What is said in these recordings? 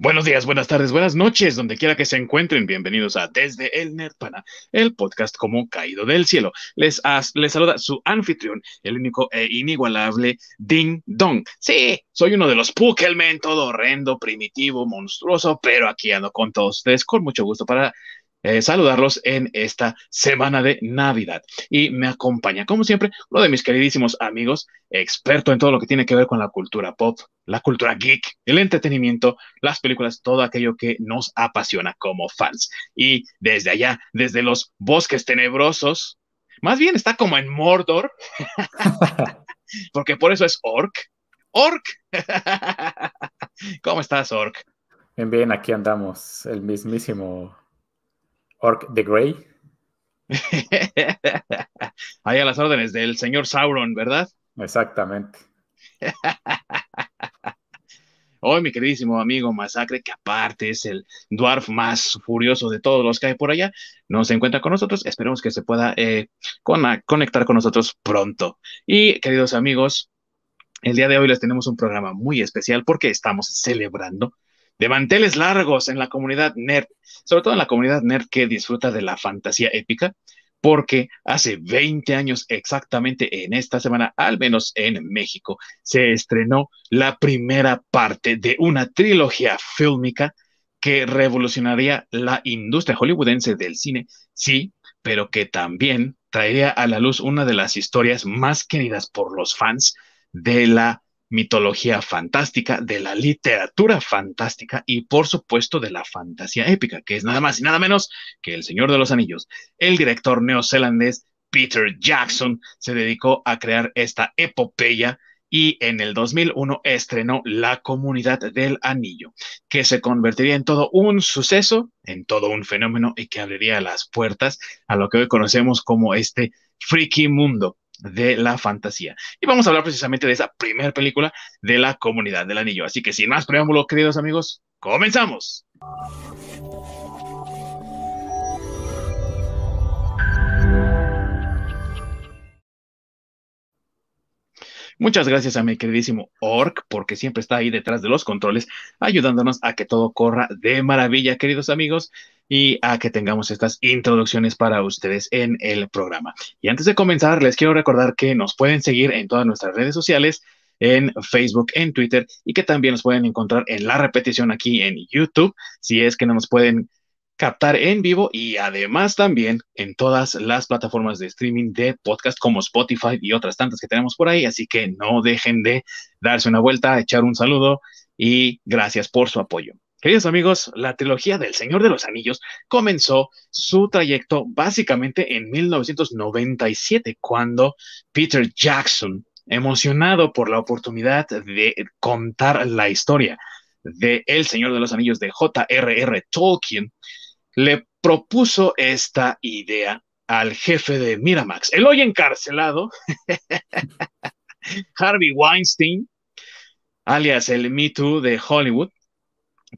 Buenos días, buenas tardes, buenas noches, donde quiera que se encuentren. Bienvenidos a Desde el Nerdpana, el podcast como caído del cielo. Les, les saluda su anfitrión, el único e inigualable Ding Dong. Sí, soy uno de los Pukelmen, todo horrendo, primitivo, monstruoso, pero aquí ando con todos ustedes con mucho gusto para eh, saludarlos en esta semana de Navidad. Y me acompaña, como siempre, uno de mis queridísimos amigos, experto en todo lo que tiene que ver con la cultura pop, la cultura geek, el entretenimiento, las películas, todo aquello que nos apasiona como fans. Y desde allá, desde los bosques tenebrosos, más bien está como en Mordor, porque por eso es Orc. Orc. ¿Cómo estás, Orc? Bien, bien, aquí andamos, el mismísimo Orc the Grey. Ahí a las órdenes del señor Sauron, ¿verdad? Exactamente. Hoy, mi queridísimo amigo Masacre, que aparte es el dwarf más furioso de todos los que hay por allá, no se encuentra con nosotros. Esperemos que se pueda eh, conectar con nosotros pronto. Y, queridos amigos, el día de hoy les tenemos un programa muy especial porque estamos celebrando de manteles largos en la comunidad nerd, sobre todo en la comunidad nerd que disfruta de la fantasía épica, porque hace 20 años exactamente en esta semana, al menos en México, se estrenó la primera parte de una trilogía fílmica que revolucionaría la industria hollywoodense del cine, sí, pero que también traería a la luz una de las historias más queridas por los fans de la mitología fantástica, de la literatura fantástica y por supuesto de la fantasía épica, que es nada más y nada menos que El Señor de los Anillos. El director neozelandés Peter Jackson se dedicó a crear esta epopeya y en el 2001 estrenó La Comunidad del Anillo, que se convertiría en todo un suceso, en todo un fenómeno y que abriría las puertas a lo que hoy conocemos como este freaky mundo de la fantasía. Y vamos a hablar precisamente de esa primera película de la comunidad del anillo. Así que sin más preámbulo, queridos amigos, comenzamos. Muchas gracias a mi queridísimo Orc, porque siempre está ahí detrás de los controles, ayudándonos a que todo corra de maravilla, queridos amigos, y a que tengamos estas introducciones para ustedes en el programa. Y antes de comenzar, les quiero recordar que nos pueden seguir en todas nuestras redes sociales, en Facebook, en Twitter, y que también nos pueden encontrar en la repetición aquí en YouTube, si es que no nos pueden captar en vivo y además también en todas las plataformas de streaming de podcast como Spotify y otras tantas que tenemos por ahí. Así que no dejen de darse una vuelta, echar un saludo y gracias por su apoyo. Queridos amigos, la trilogía del Señor de los Anillos comenzó su trayecto básicamente en 1997, cuando Peter Jackson, emocionado por la oportunidad de contar la historia de El Señor de los Anillos de J.R.R. Tolkien, le propuso esta idea al jefe de Miramax, el hoy encarcelado, Harvey Weinstein, alias el Me Too de Hollywood,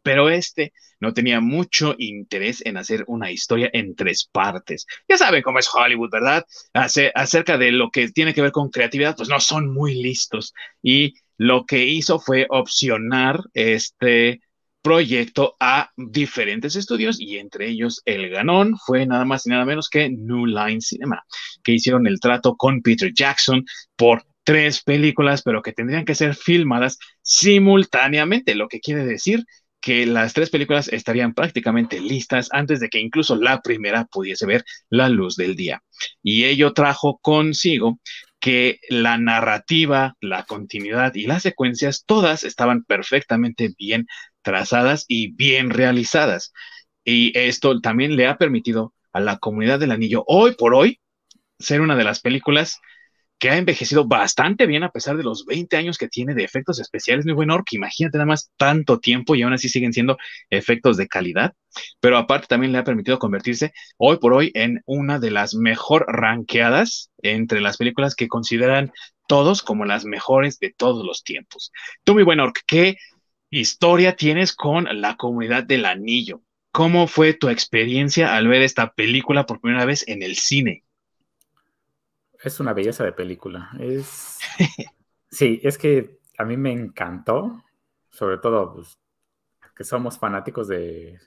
pero este no tenía mucho interés en hacer una historia en tres partes. Ya saben cómo es Hollywood, ¿verdad? acerca de lo que tiene que ver con creatividad, pues no son muy listos. Y lo que hizo fue opcionar este proyecto a diferentes estudios y entre ellos el ganón fue nada más y nada menos que New Line Cinema, que hicieron el trato con Peter Jackson por tres películas, pero que tendrían que ser filmadas simultáneamente, lo que quiere decir que las tres películas estarían prácticamente listas antes de que incluso la primera pudiese ver la luz del día. Y ello trajo consigo que la narrativa, la continuidad y las secuencias todas estaban perfectamente bien trazadas y bien realizadas. Y esto también le ha permitido a la comunidad del anillo hoy por hoy ser una de las películas que ha envejecido bastante bien a pesar de los 20 años que tiene de efectos especiales, muy buen orc. Imagínate nada más tanto tiempo y aún así siguen siendo efectos de calidad. Pero aparte también le ha permitido convertirse hoy por hoy en una de las mejor ranqueadas entre las películas que consideran todos como las mejores de todos los tiempos. Tú, muy buen orc, ¿qué historia tienes con la comunidad del anillo? ¿Cómo fue tu experiencia al ver esta película por primera vez en el cine? Es una belleza de película. Es. Sí, es que a mí me encantó, sobre todo, pues, que somos fanáticos de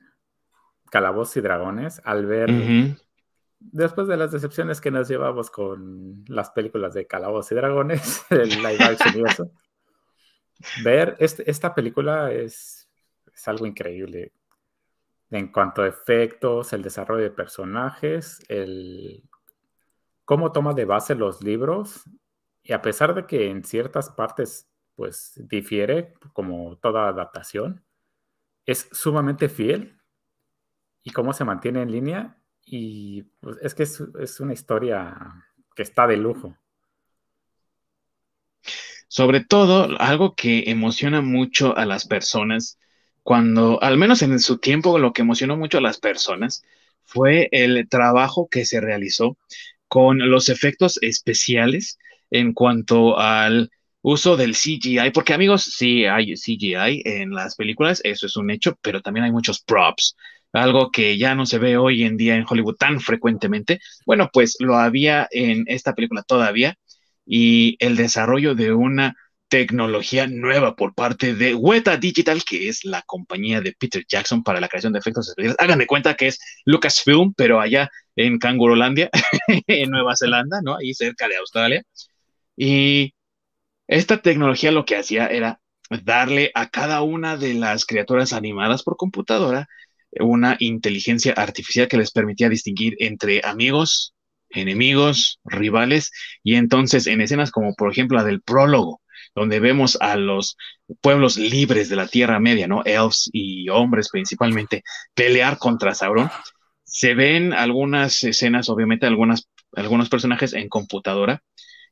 Calabozos y Dragones, al ver, después de las decepciones que nos llevamos con las películas de Calabozos y Dragones, el live action y eso, ver este, esta película es, es algo increíble en cuanto a efectos, el desarrollo de personajes, el cómo toma de base los libros y a pesar de que en ciertas partes pues difiere como toda adaptación, es sumamente fiel y cómo se mantiene en línea y pues, es que es, una historia que está de lujo. Sobre todo, algo que emociona mucho a las personas, cuando, al menos en su tiempo, lo que emocionó mucho a las personas fue el trabajo que se realizó con los efectos especiales en cuanto al uso del CGI, porque amigos, sí hay CGI en las películas, eso es un hecho, pero también hay muchos props, algo que ya no se ve hoy en día en Hollywood tan frecuentemente. Bueno, pues lo había en esta película todavía y el desarrollo de una tecnología nueva por parte de Weta Digital, que es la compañía de Peter Jackson para la creación de efectos especiales. Hagan de cuenta que es Lucasfilm, pero allá en Kangurolandia, en Nueva Zelanda, ¿no? Ahí cerca de Australia. Y esta tecnología lo que hacía era darle a cada una de las criaturas animadas por computadora una inteligencia artificial que les permitía distinguir entre amigos, enemigos, rivales, y entonces en escenas como por ejemplo la del prólogo, donde vemos a los pueblos libres de la Tierra Media, ¿no? Elves y hombres principalmente, pelear contra Sauron, se ven algunas escenas, obviamente, algunas, algunos personajes en computadora,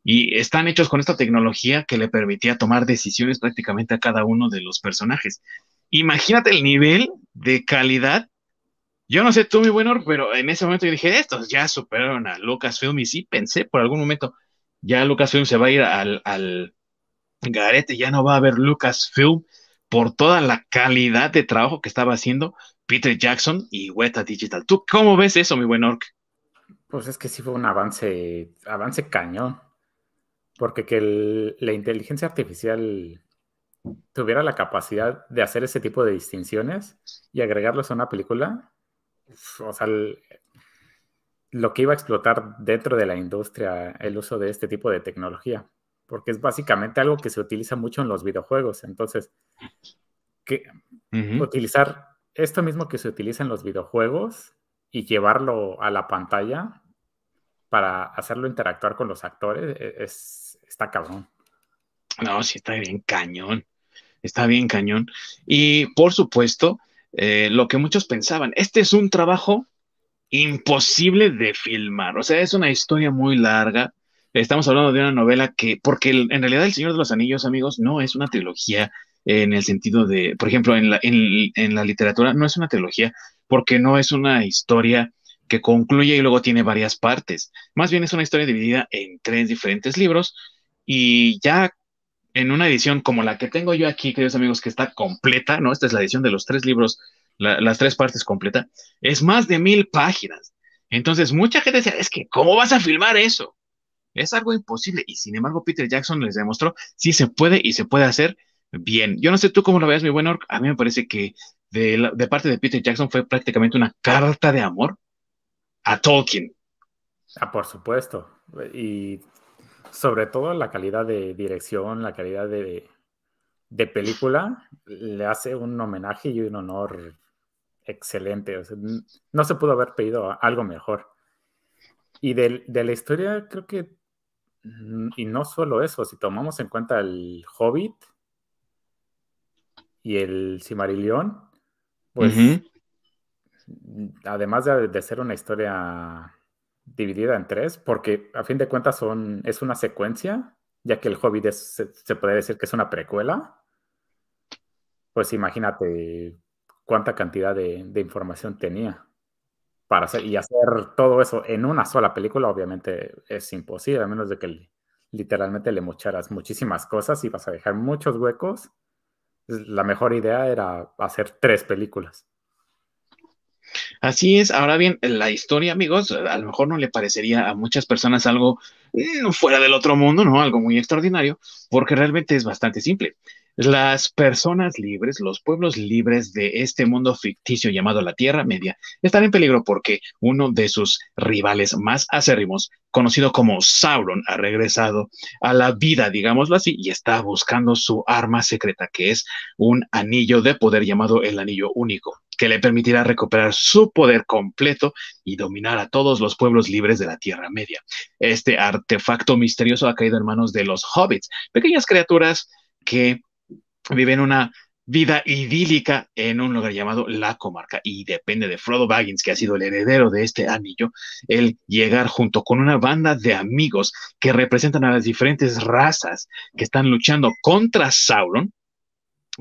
y están hechos con esta tecnología que le permitía tomar decisiones prácticamente a cada uno de los personajes. Imagínate el nivel de calidad. Yo no sé tú, mi buen pero en ese momento yo dije, estos ya superaron a Lucasfilm y sí pensé por algún momento, ya Lucasfilm se va a ir al, al garete, ya no va a haber Lucasfilm por toda la calidad de trabajo que estaba haciendo Peter Jackson y Weta Digital. ¿Tú cómo ves eso, mi buen Orc? Pues es que sí fue un avance, avance cañón. Porque que la inteligencia artificial tuviera la capacidad de hacer ese tipo de distinciones y agregarlos a una película, o sea, lo que iba a explotar dentro de la industria el uso de este tipo de tecnología, porque es básicamente algo que se utiliza mucho en los videojuegos. Entonces, que, utilizar esto mismo que se utiliza en los videojuegos y llevarlo a la pantalla para hacerlo interactuar con los actores e, es, está cabrón. No, sí está bien cañón. Está bien cañón. Y por supuesto, eh, lo que muchos pensaban, este es un trabajo imposible de filmar. O sea, es una historia muy larga. Estamos hablando de una novela que, porque en realidad El Señor de los Anillos, amigos, no es una trilogía en el sentido de, por ejemplo, en la, en la literatura no es una trilogía porque no es una historia que concluye y luego tiene varias partes. Más bien es una historia dividida en tres diferentes libros y ya en una edición como la que tengo yo aquí, queridos amigos, que está completa, ¿no? Esta es la edición de los tres libros, las tres partes completa, es más de mil páginas. Entonces, mucha gente decía, es que, ¿cómo vas a filmar eso? Es algo imposible. Y sin embargo, Peter Jackson les demostró, sí se puede y se puede hacer bien. Yo no sé tú cómo lo veas, mi buen Orc. A mí me parece que de, de parte de Peter Jackson fue prácticamente una carta de amor a Tolkien. Ah, por supuesto. Y sobre todo la calidad de dirección, la calidad de, película, le hace un homenaje y un honor excelente. no se pudo haber pedido algo mejor. Y de, la historia, creo que, y no solo eso, si tomamos en cuenta el Hobbit y el Cimarillion, pues, además de ser una historia dividida en tres, porque a fin de cuentas son, es una secuencia, ya que el Hobbit se, puede decir que es una precuela. Pues imagínate cuánta cantidad de, información tenía para hacer y hacer todo eso en una sola película, obviamente es imposible, a menos de que literalmente le mocharas muchísimas cosas y vas a dejar muchos huecos. La mejor idea era hacer tres películas. Así es. Ahora bien, la historia, amigos, a lo mejor no le parecería a muchas personas algo mm, fuera del otro mundo, ¿no? Algo muy extraordinario, porque realmente es bastante simple. Las personas libres, los pueblos libres de este mundo ficticio llamado la Tierra Media, están en peligro porque uno de sus rivales más acérrimos, conocido como Sauron, ha regresado a la vida, digámoslo así, y está buscando su arma secreta, que es un anillo de poder llamado el Anillo Único, que le permitirá recuperar su poder completo y dominar a todos los pueblos libres de la Tierra Media. Este artefacto misterioso ha caído en manos de los hobbits, pequeñas criaturas que viven una vida idílica en un lugar llamado La Comarca y depende de Frodo Baggins, que ha sido el heredero de este anillo, el llegar junto con una banda de amigos que representan a las diferentes razas que están luchando contra Sauron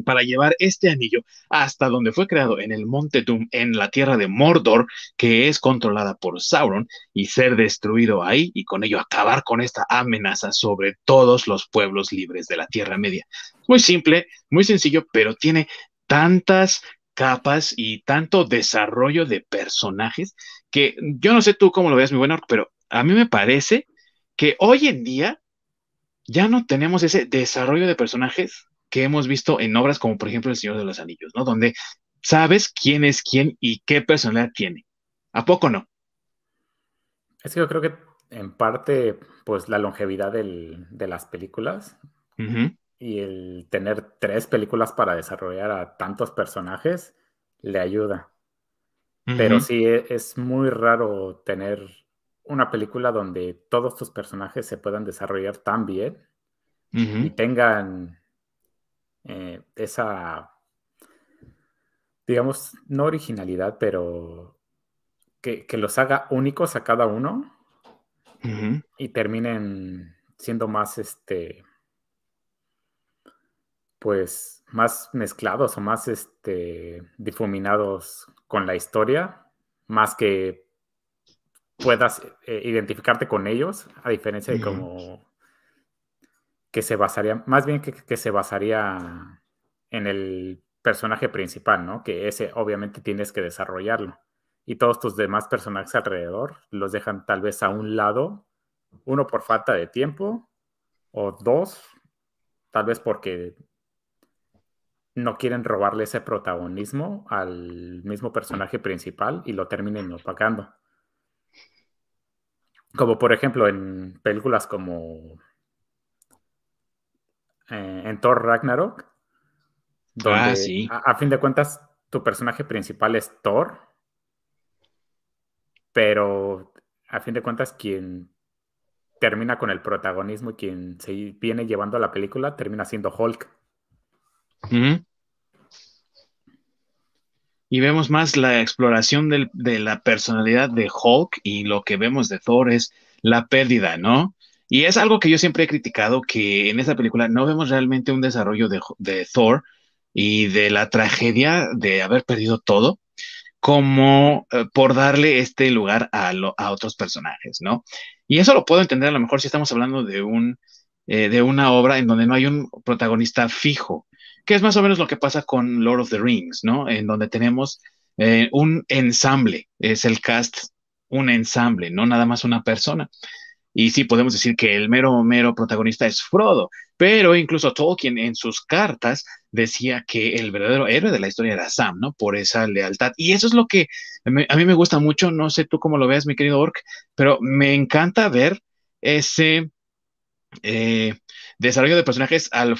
para llevar este anillo hasta donde fue creado en el Monte Doom, en la tierra de Mordor, que es controlada por Sauron, y ser destruido ahí y con ello acabar con esta amenaza sobre todos los pueblos libres de la Tierra Media. Muy simple, muy sencillo, pero tiene tantas capas y tanto desarrollo de personajes que yo no sé tú cómo lo ves, mi buen pero a mí me parece que hoy en día ya no tenemos ese desarrollo de personajes que hemos visto en obras como por ejemplo El Señor de los Anillos, ¿no? Donde sabes quién es quién y qué personalidad tiene. ¿A poco no? Es que yo creo que en parte, pues la longevidad de las películas y el tener tres películas para desarrollar a tantos personajes le ayuda. Pero sí e, es muy raro tener una película donde todos tus personajes se puedan desarrollar tan bien y tengan eh, esa, digamos, no originalidad, pero que, los haga únicos a cada uno y terminen siendo más, este, pues, más mezclados o más, este, difuminados con la historia, más que puedas eh, identificarte con ellos, a diferencia de como que se basaría, más bien que, se basaría en el personaje principal, ¿no? Que ese obviamente tienes que desarrollarlo. Y todos tus demás personajes alrededor los dejan tal vez a un lado, uno por falta de tiempo, o dos, tal vez porque no quieren robarle ese protagonismo al mismo personaje principal y lo terminen opacando. Como por ejemplo en películas como eh, en Thor Ragnarok. Donde, ah, a, fin de cuentas, tu personaje principal es Thor. Pero a fin de cuentas, quien termina con el protagonismo y quien se viene llevando a la película termina siendo Hulk. Y vemos más la exploración de la personalidad de Hulk y lo que vemos de Thor es la pérdida, ¿no? Y es algo que yo siempre he criticado, que en esta película no vemos realmente un desarrollo de, Thor y de la tragedia de haber perdido todo, como eh, por darle este lugar a, a, otros personajes, ¿no? Y eso lo puedo entender a lo mejor si estamos hablando de, un, eh, de una obra en donde no hay un protagonista fijo, que es más o menos lo que pasa con Lord of the Rings, ¿no? En donde tenemos eh, un ensamble, es el cast, un ensamble, no nada más una persona. Y sí, podemos decir que el mero, mero protagonista es Frodo, pero incluso Tolkien en sus cartas decía que el verdadero héroe de la historia era Sam, ¿no? Por esa lealtad. Y eso es lo que a mí me gusta mucho, no sé tú cómo lo ves, mi querido Orc, pero me encanta ver ese, eh, desarrollo de personajes al,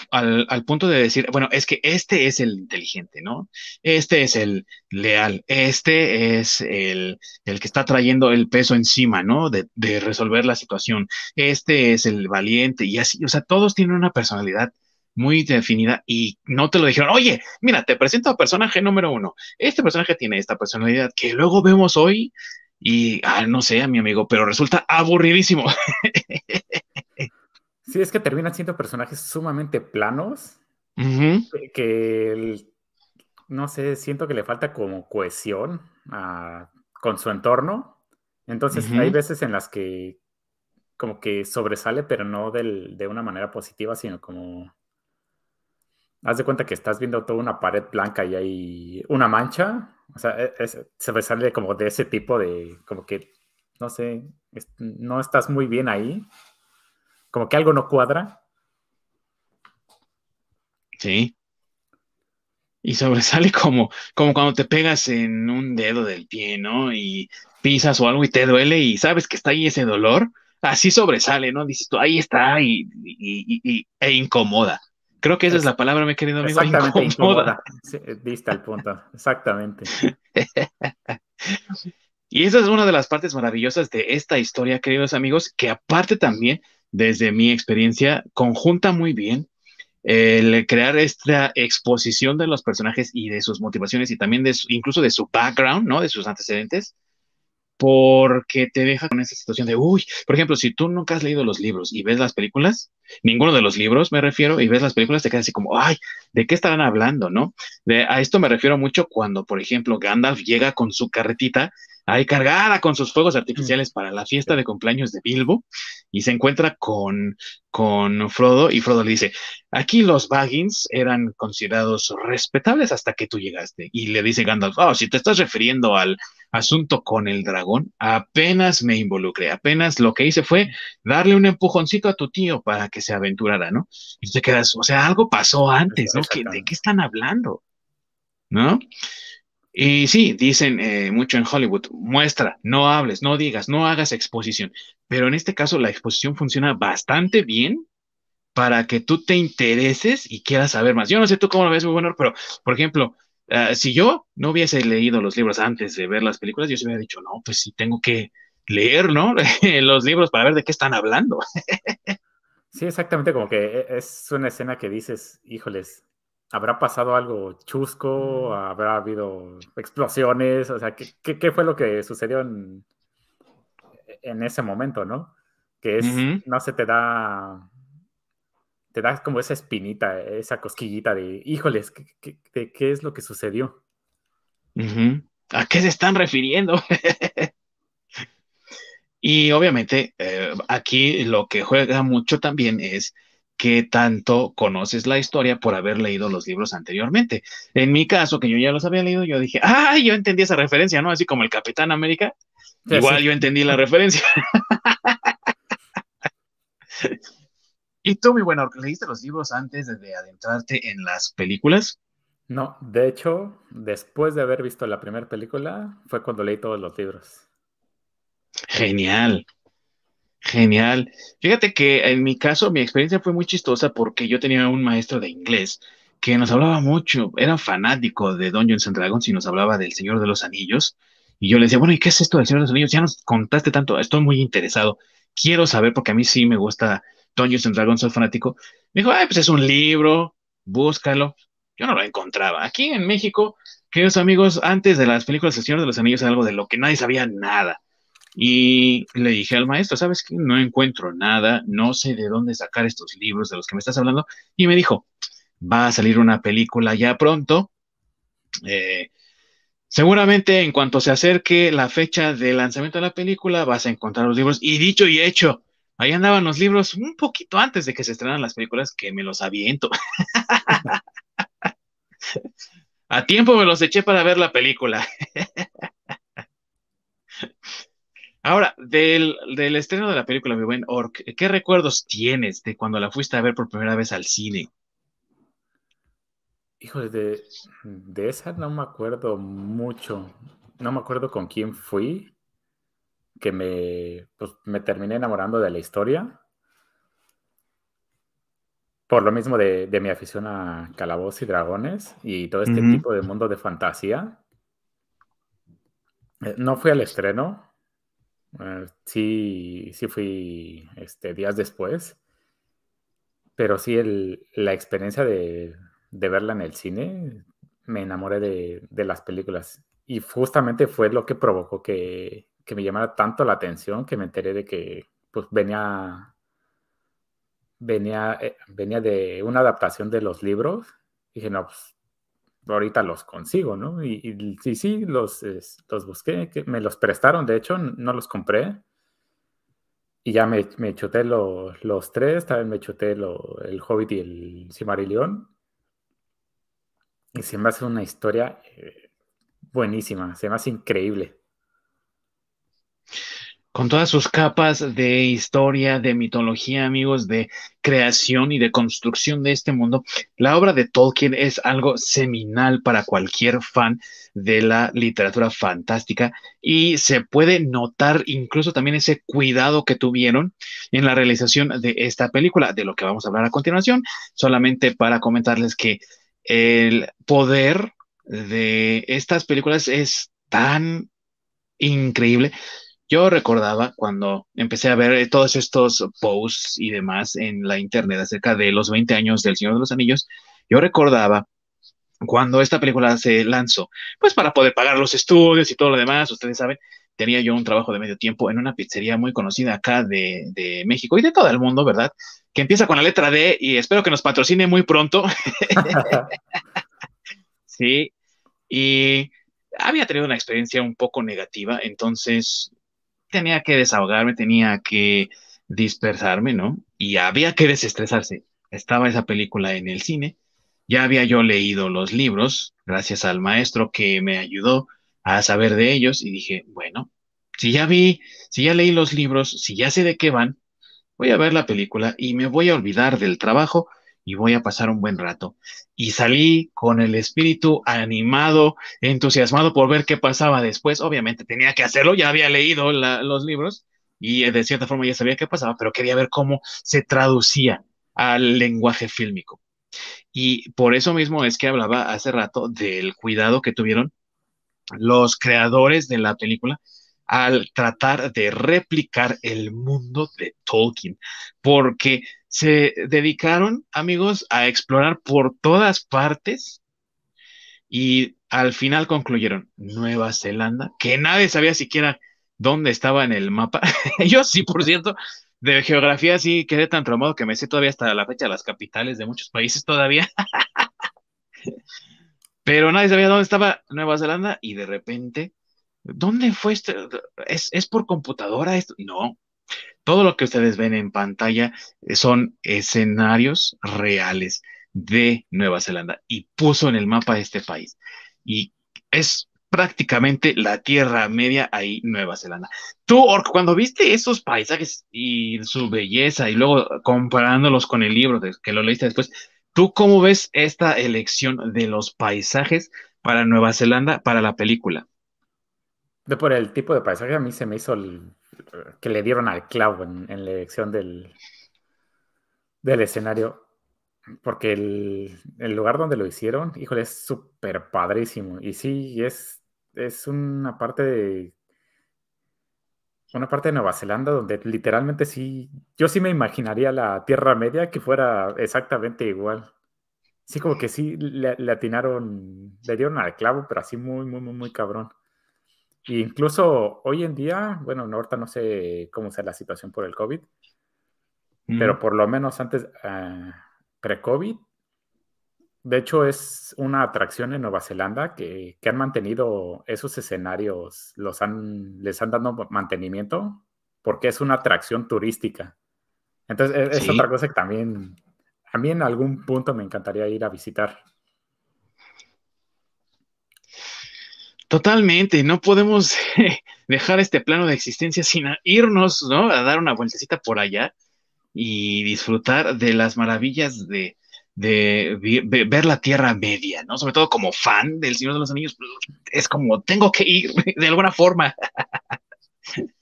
punto de decir, bueno, es que este es el inteligente, ¿no? Este es el leal, este es el, que está trayendo el peso encima, ¿no? De, de, resolver la situación, este es el valiente y así, o sea, todos tienen una personalidad muy definida y no te lo dijeron, oye, mira, te presento a personaje número uno, este personaje tiene esta personalidad que luego vemos hoy y, ah, no sé, a mi amigo, pero resulta aburridísimo. Sí, es que terminan siendo personajes sumamente planos, que, no sé, siento que le falta como cohesión con su entorno. Entonces hay veces en las que como que sobresale, pero no de una manera positiva, sino como... Haz de cuenta que estás viendo toda una pared blanca y hay una mancha. O sea, e, sobresale como de ese tipo de, como que, no sé, no estás muy bien ahí como que algo no cuadra. Sí. Y sobresale como, como cuando te pegas en un dedo del pie, ¿no? Y pisas o algo y te duele y sabes que está ahí ese dolor. Así sobresale, ¿no? Dices tú, ahí está y, e incomoda. Creo que esa es, la palabra, mi querido amigo. Exactamente, incomoda. diste el punto, exactamente. y esa es una de las partes maravillosas de esta historia, queridos amigos, que aparte también, desde mi experiencia, conjunta muy bien el crear esta exposición de los personajes y de sus motivaciones y también de incluso de su background, ¿no? De sus antecedentes, porque te deja con esa situación de, uy, por ejemplo, si tú nunca has leído los libros y ves las películas, ninguno de los libros me refiero, y ves las películas, te quedas así como, ay, ¿de qué estarán hablando, no? De, a esto me refiero mucho cuando, por ejemplo, Gandalf llega con su carretita ahí cargada con sus fuegos artificiales para la fiesta de cumpleaños de Bilbo y se encuentra con, con Frodo y Frodo le dice, aquí los Baggins eran considerados respetables hasta que tú llegaste. Y le dice Gandalf, oh, si te estás refiriendo al asunto con el dragón, apenas me involucré, apenas lo que hice fue darle un empujoncito a tu tío para que se aventurara, ¿no? Y te quedas, o sea, algo pasó antes, ¿no? ¿De qué están hablando? ¿No? Y sí, dicen eh, mucho en Hollywood, muestra, no hables, no digas, no hagas exposición. Pero en este caso la exposición funciona bastante bien para que tú te intereses y quieras saber más. Yo no sé tú cómo lo ves, muy bueno, pero por ejemplo, ah, si yo no hubiese leído los libros antes de ver las películas, yo se hubiera dicho, no, pues sí tengo que leer, ¿no? los libros para ver de qué están hablando. sí, exactamente, como que e, es una escena que dices, híjoles, ¿Habrá pasado algo chusco? ¿Habrá habido explosiones? O sea, ¿qué, fue lo que sucedió en, en, ese momento, no? Que es, no se te da, te da como esa espinita, esa cosquillita de, híjoles, ¿qué, qué, es lo que sucedió? ¿A qué se están refiriendo? y obviamente eh, aquí lo que juega mucho también es qué tanto conoces la historia por haber leído los libros anteriormente. En mi caso, que yo ya los había leído, yo dije, ah, yo entendí esa referencia, ¿no? Así como el Capitán América. Igual yo entendí la referencia. ¿Y tú, mi bueno, leíste los libros antes de adentrarte en las películas? No, de hecho, después de haber visto la primera película, fue cuando leí todos los libros. Genial. Genial. Fíjate que en mi caso mi experiencia fue muy chistosa porque yo tenía un maestro de inglés que nos hablaba mucho, era fanático de Dungeons and Dragons y nos hablaba del Señor de los Anillos. Y yo le decía, bueno, ¿y qué es esto del Señor de los Anillos? Ya nos contaste tanto, estoy muy interesado, quiero saber porque a mí sí me gusta Dungeons and Dragons, soy fanático. Me dijo, ay, pues es un libro, búscalo. Yo no lo encontraba. Aquí en México, queridos amigos, antes de las películas del Señor de los Anillos, algo de lo que nadie sabía nada. Y le dije al maestro, ¿sabes qué? No encuentro nada, no sé de dónde sacar estos libros de los que me estás hablando. Y me dijo, va a salir una película ya pronto. Eh, seguramente en cuanto se acerque la fecha de lanzamiento de la película, vas a encontrar los libros. Y dicho y hecho, ahí andaban los libros un poquito antes de que se estrenaran las películas, que me los aviento. a tiempo me los eché para ver la película. Ahora, del, estreno de la película, mi buen Orc, ¿qué recuerdos tienes de cuando la fuiste a ver por primera vez al cine? Híjole, de, de esa no me acuerdo mucho. No me acuerdo con quién fui, que me, pues, me terminé enamorando de la historia. Por lo mismo de, mi afición a calabozos y dragones y todo este tipo de mundo de fantasía. Eh, no fui al estreno, Ah, sí, sí fui este, días después, pero sí la experiencia de, verla en el cine, me enamoré de, las películas. Y justamente fue lo que provocó que, me llamara tanto la atención que me enteré de que pues, venía, venía, eh, venía de una adaptación de los libros. Y dije, no, pues ahorita los consigo, ¿no? Y, sí, sí, los, los busqué, me los prestaron, de hecho, no los compré. Y ya me, me chuté los tres, también me chuté lo, el Hobbit y el Cimarillion. Y se me hace una historia eh, buenísima, se me hace increíble. Con todas sus capas de historia, de mitología, amigos, de creación y de construcción de este mundo, la obra de Tolkien es algo seminal para cualquier fan de la literatura fantástica y se puede notar incluso también ese cuidado que tuvieron en la realización de esta película, de lo que vamos a hablar a continuación, solamente para comentarles que el poder de estas películas es tan increíble yo recordaba cuando empecé a ver todos estos posts y demás en la internet acerca de los 20 años del Señor de los Anillos, yo recordaba cuando esta película se lanzó, pues para poder pagar los estudios y todo lo demás, ustedes saben, tenía yo un trabajo de medio tiempo en una pizzería muy conocida acá de, de México y de todo el mundo, ¿verdad? Que empieza con la letra D y espero que nos patrocine muy pronto. sí, y había tenido una experiencia un poco negativa, entonces tenía que desahogarme, tenía que dispersarme, ¿no? Y había que desestresarse. Estaba esa película en el cine, ya había yo leído los libros, gracias al maestro que me ayudó a saber de ellos, y dije, bueno, si ya vi, si ya leí los libros, si ya sé de qué van, voy a ver la película y me voy a olvidar del trabajo y voy a pasar un buen rato. Y salí con el espíritu animado, entusiasmado por ver qué pasaba después. Obviamente tenía que hacerlo, ya había leído los libros y eh, de cierta forma ya sabía qué pasaba, pero quería ver cómo se traducía al lenguaje fílmico. Y por eso mismo es que hablaba hace rato del cuidado que tuvieron los creadores de la película al tratar de replicar el mundo de Tolkien, porque se dedicaron, amigos, a explorar por todas partes y al final concluyeron Nueva Zelanda, que nadie sabía siquiera dónde estaba en el mapa. Yo sí, por cierto, de geografía sí quedé tan traumado que me sé todavía hasta la fecha las capitales de muchos países todavía. Pero nadie sabía dónde estaba Nueva Zelanda y de repente, ¿dónde fue este? ¿Es, es por computadora esto? No, todo lo que ustedes ven en pantalla eh, son escenarios reales de Nueva Zelanda y puso en el mapa este país. Y es prácticamente la Tierra Media ahí, Nueva Zelanda. Tú, cuando viste esos paisajes y su belleza y luego comparándolos con el libro que lo leíste después, ¿tú cómo ves esta elección de los paisajes para Nueva Zelanda para la película? De por el tipo de paisaje, a mí se me hizo el, que le dieron al clavo en, la elección del, del escenario. Porque el, lugar donde lo hicieron, híjole, es súper padrísimo. Y sí, es, es una parte de. Una parte de Nueva Zelanda donde literalmente sí. Yo sí me imaginaría la Tierra Media que fuera exactamente igual. Sí, como que sí le, le atinaron, le dieron al clavo, pero así muy, muy, muy, muy cabrón incluso hoy en día, bueno, ahorita no sé cómo sea la situación por el COVID, pero por lo menos antes, uh, pre-COVID, de hecho es una atracción en Nueva Zelanda que, han mantenido esos escenarios, los han, les han dado mantenimiento porque es una atracción turística. Entonces, e, es, otra cosa que también a mí en algún punto me encantaría ir a visitar. Totalmente, no podemos dejar este plano de existencia sin irnos, ¿no? A dar una vueltecita por allá y disfrutar de las maravillas de, ver la Tierra Media, ¿no? Sobre todo como fan del Señor de los Anillos, es como, tengo que ir de alguna forma.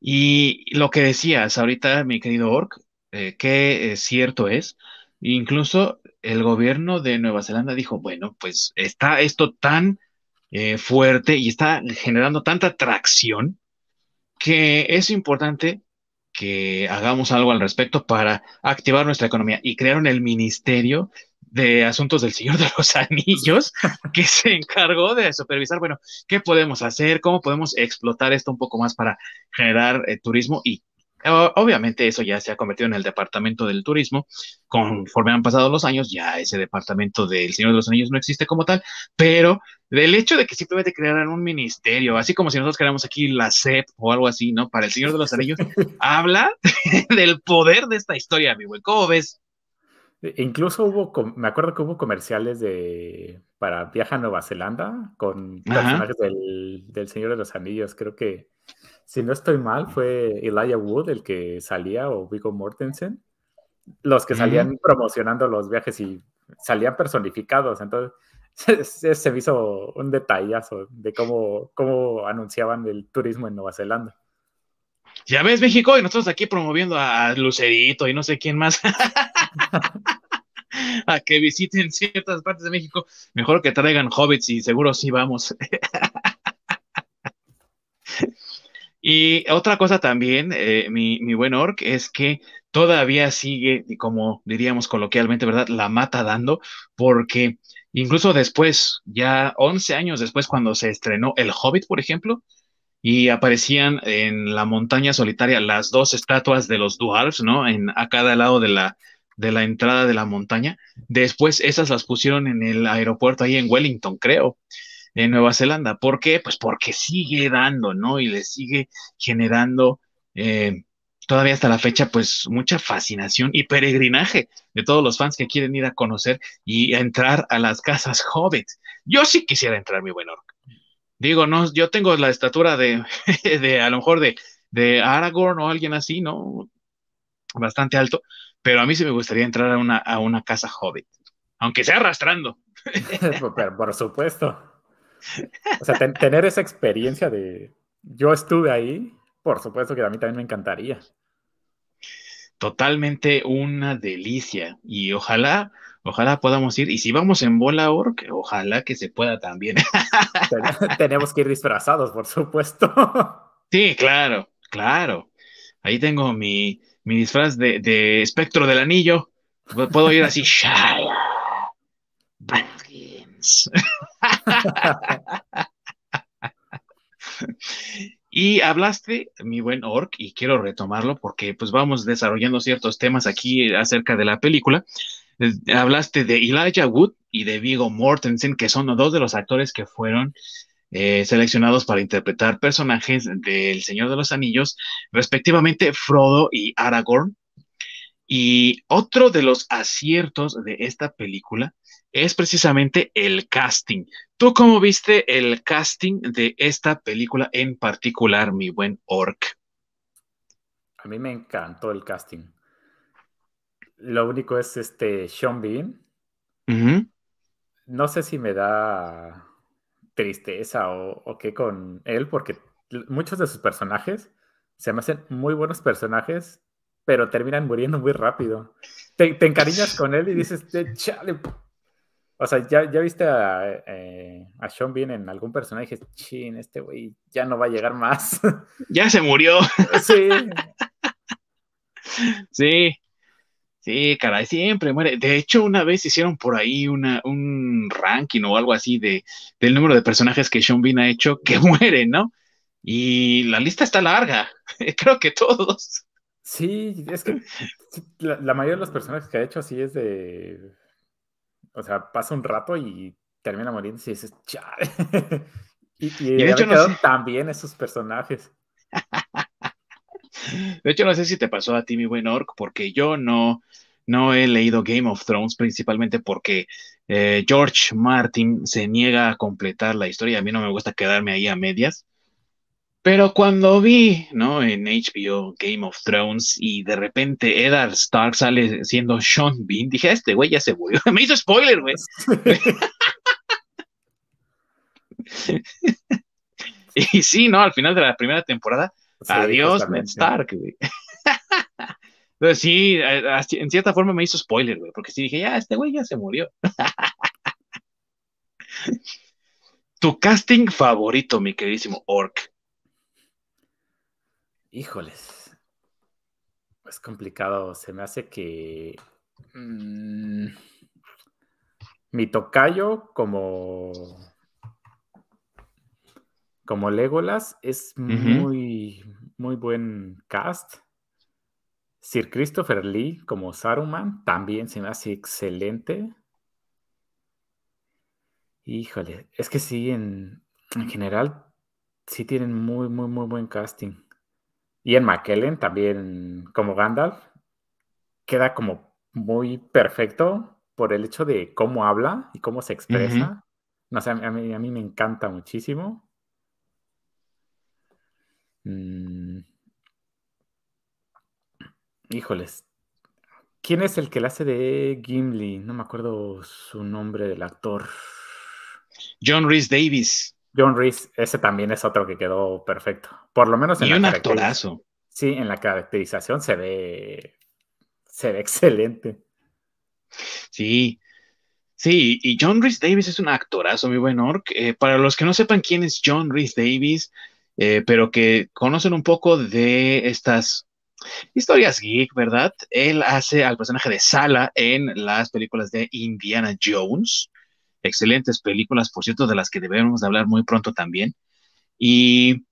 y lo que decías ahorita, mi querido Orc, eh, que cierto es, incluso el gobierno de Nueva Zelanda dijo, bueno, pues está esto tan eh, fuerte y está generando tanta atracción que es importante que hagamos algo al respecto para activar nuestra economía y crearon el Ministerio de Asuntos del Señor de los Anillos, que se encargó de supervisar, bueno, qué podemos hacer, cómo podemos explotar esto un poco más para generar eh, turismo y Obviamente eso ya se ha convertido en el departamento del turismo. Conforme han pasado los años, ya ese departamento del Señor de los Anillos no existe como tal, pero del hecho de que simplemente crearan un ministerio, así como si nosotros creáramos aquí la CEP o algo así, ¿no? Para el Señor de los Anillos, habla del poder de esta historia, amigo. ¿Cómo ves? E incluso hubo, me acuerdo que hubo comerciales de para Viaja a Nueva Zelanda con personajes del, del Señor de los Anillos. Creo que si no estoy mal, fue Elijah Wood el que salía o Vigo Mortensen, los que salían promocionando los viajes y salían personificados. Entonces, se me hizo un detallazo de cómo, cómo anunciaban el turismo en Nueva Zelanda. Ya ves, México, y nosotros aquí promoviendo a Lucerito y no sé quién más. a que visiten ciertas partes de México. Mejor que traigan hobbits y seguro sí vamos. y otra cosa también, eh, mi, mi, buen orc, es que todavía sigue, como diríamos coloquialmente, ¿verdad? La mata dando, porque incluso después, ya 11 años después, cuando se estrenó El Hobbit, por ejemplo, y aparecían en la montaña solitaria las dos estatuas de los dwarfs, ¿no? En, a cada lado de la, de la entrada de la montaña. Después esas las pusieron en el aeropuerto ahí en Wellington, creo, en Nueva Zelanda. ¿Por qué? Pues porque sigue dando, ¿no? Y le sigue generando eh, todavía hasta la fecha, pues mucha fascinación y peregrinaje de todos los fans que quieren ir a conocer y entrar a las casas Hobbit. Yo sí quisiera entrar, mi buen orc. Digo, no, yo tengo la estatura de, de a lo mejor de, de Aragorn o alguien así, ¿no? Bastante alto, pero a mí sí me gustaría entrar a una, a una casa hobbit, aunque sea arrastrando. por supuesto. O sea, tener esa experiencia de yo estuve ahí, por supuesto que a mí también me encantaría. Totalmente una delicia. Y ojalá, ojalá podamos ir. Y si vamos en bola orc, ojalá que se pueda también. Tenemos que ir disfrazados, por supuesto. Sí, claro, claro. Ahí tengo mi, mi disfraz de, espectro del anillo. Puedo ir así, Shaya y hablaste, mi buen Orc, y quiero retomarlo porque pues vamos desarrollando ciertos temas aquí acerca de la película. Eh, hablaste de Elijah Wood y de Vigo Mortensen, que son dos de los actores que fueron eh, seleccionados para interpretar personajes del Señor de los Anillos, respectivamente Frodo y Aragorn. Y otro de los aciertos de esta película es precisamente el casting. ¿Tú cómo viste el casting de esta película en particular, mi buen Orc? A mí me encantó el casting. Lo único es este Sean Bean. No sé si me da tristeza o, qué con él, porque muchos de sus personajes se me hacen muy buenos personajes, pero terminan muriendo muy rápido. Te, encariñas con él y dices, chale. O sea, ya, ya viste a, eh, a Sean Bean en algún personaje y dices, chin, este güey ya no va a llegar más. Ya se murió. Sí. Sí, Sí, caray, siempre muere. De hecho, una vez hicieron por ahí una, un ranking o algo así de, del número de personajes que Sean Bean ha hecho que mueren, ¿no? Y la lista está larga. Creo que todos. Sí, es que la, mayoría de los personajes que ha hecho así es de. O sea, pasa un rato y termina muriendo y dices, chale. y, y, de hecho, no también esos personajes. De hecho, no sé si te pasó a ti, mi buen Orc, porque yo no, no he leído Game of Thrones principalmente porque eh, George Martin se niega a completar la historia. A mí no me gusta quedarme ahí a medias. Pero cuando vi, ¿no? En HBO Game of Thrones y de repente Eddard Stark sale siendo Sean Bean, dije, este güey ya se murió. me hizo spoiler, güey. y sí, ¿no? Al final de la primera temporada Adiós, Ned Stark, güey. Sí, en cierta forma me hizo spoiler, güey, porque sí dije, ya, este güey ya se murió. tu casting favorito, mi queridísimo Orc. Híjoles. Es complicado. Se me hace que. Mm, mi tocayo, como como Legolas es muy, muy buen cast. Sir Christopher Lee como Saruman también se me hace excelente. Híjole, es que sí, en, general sí tienen muy, muy, muy buen casting. Y en McKellen también como Gandalf queda como muy perfecto por el hecho de cómo habla y cómo se expresa. No sé, a, mí, a mí me encanta muchísimo. Mm. Híjoles. ¿Quién es el que le hace de Gimli? No me acuerdo su nombre del actor. John Rhys Davis. John Rhys, ese también es otro que quedó perfecto. Por lo menos en y un actorazo. Sí, en la caracterización se ve, se ve excelente. Sí, sí, y John Rhys Davis es un actorazo, mi buen Orc. Eh, para los que no sepan quién es John Rhys Davis, eh, pero que conocen un poco de estas historias geek, ¿verdad? Él hace al personaje de Sala en las películas de Indiana Jones. Excelentes películas, por cierto, de las que debemos de hablar muy pronto también. Y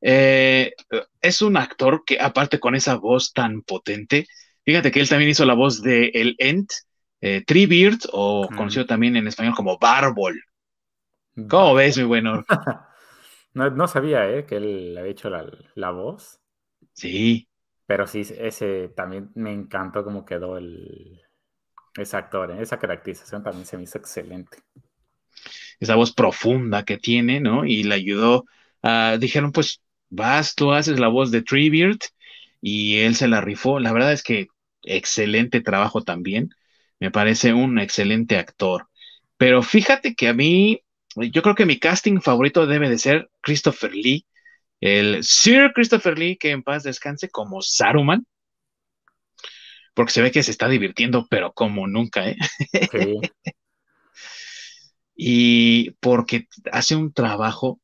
eh, es un actor que, aparte con esa voz tan potente, fíjate que él también hizo la voz de El Ent, eh, Treebeard, o conocido también en español como Barbol. ¿Cómo ves, mi bueno? no, sabía ¿eh? que él había hecho la, voz. Sí. Pero sí, ese también me encantó cómo quedó el, ese actor. ¿eh? Esa caracterización también se me hizo excelente. Esa voz profunda que tiene, ¿no? Y le ayudó dijeron, pues vas, tú haces la voz de Treebeard y él se la rifó. La verdad es que excelente trabajo también. Me parece un excelente actor. Pero fíjate que a mí, yo creo que mi casting favorito debe de ser Christopher Lee, el Sir Christopher Lee, que en paz descanse como Saruman, porque se ve que se está divirtiendo, pero como nunca, ¿eh? y porque hace un trabajo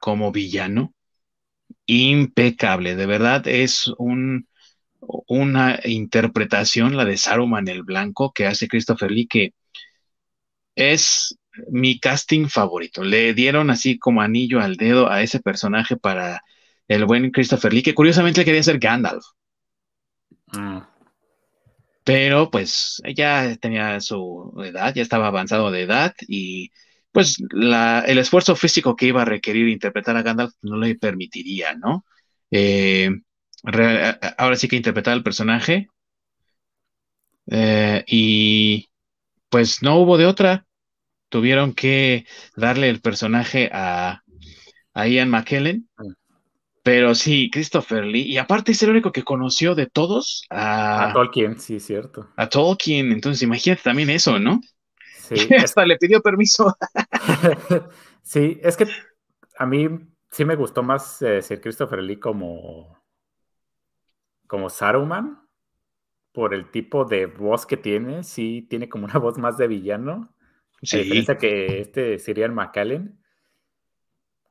como villano impecable, de verdad es un, una interpretación, la de Saruman el Blanco, que hace Christopher Lee, que es mi casting favorito. Le dieron así como anillo al dedo a ese personaje para el buen Christopher Lee, que curiosamente quería ser Gandalf. Mm. Pero pues ya tenía su edad, ya estaba avanzado de edad y pues el esfuerzo físico que iba a requerir interpretar a Gandalf no le permitiría, ¿no? Eh, ahora sí que interpretar al personaje eh, y pues no hubo de otra. Tuvieron que darle el personaje a, Ian McKellen. Pero sí, Christopher Lee. Y aparte es el único que conoció de todos a, a Tolkien, sí, cierto. A Tolkien. Entonces imagínate también eso, ¿no? Sí. Hasta le pidió permiso. sí, es que a mí sí me gustó más eh, ser Christopher Lee como, como Saruman, por el tipo de voz que tiene. Sí, tiene como una voz más de villano. Sí. A diferencia que este Sirian McAllen,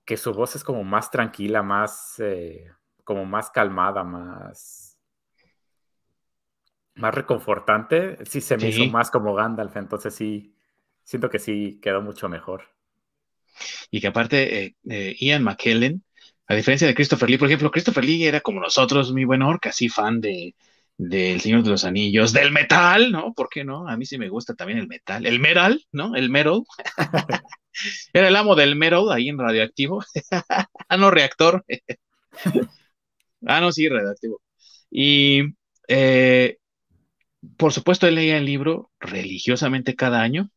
que su voz es como más tranquila, más, eh, como más calmada, más más reconfortante, sí se me hizo más como Gandalf, entonces sí, siento que sí quedó mucho mejor. Y que aparte, eh, eh, Ian McKellen, a diferencia de Christopher Lee, por ejemplo, Christopher Lee era como nosotros, mi buen orca, así fan de del Señor de los Anillos, del metal, ¿no? ¿Por qué no? A mí sí me gusta también el metal, el metal, ¿no? El metal. era el amo del metal ahí en radioactivo. ah, no, reactor. ah, no, sí, radioactivo. Y eh, por supuesto, él leía el libro religiosamente cada año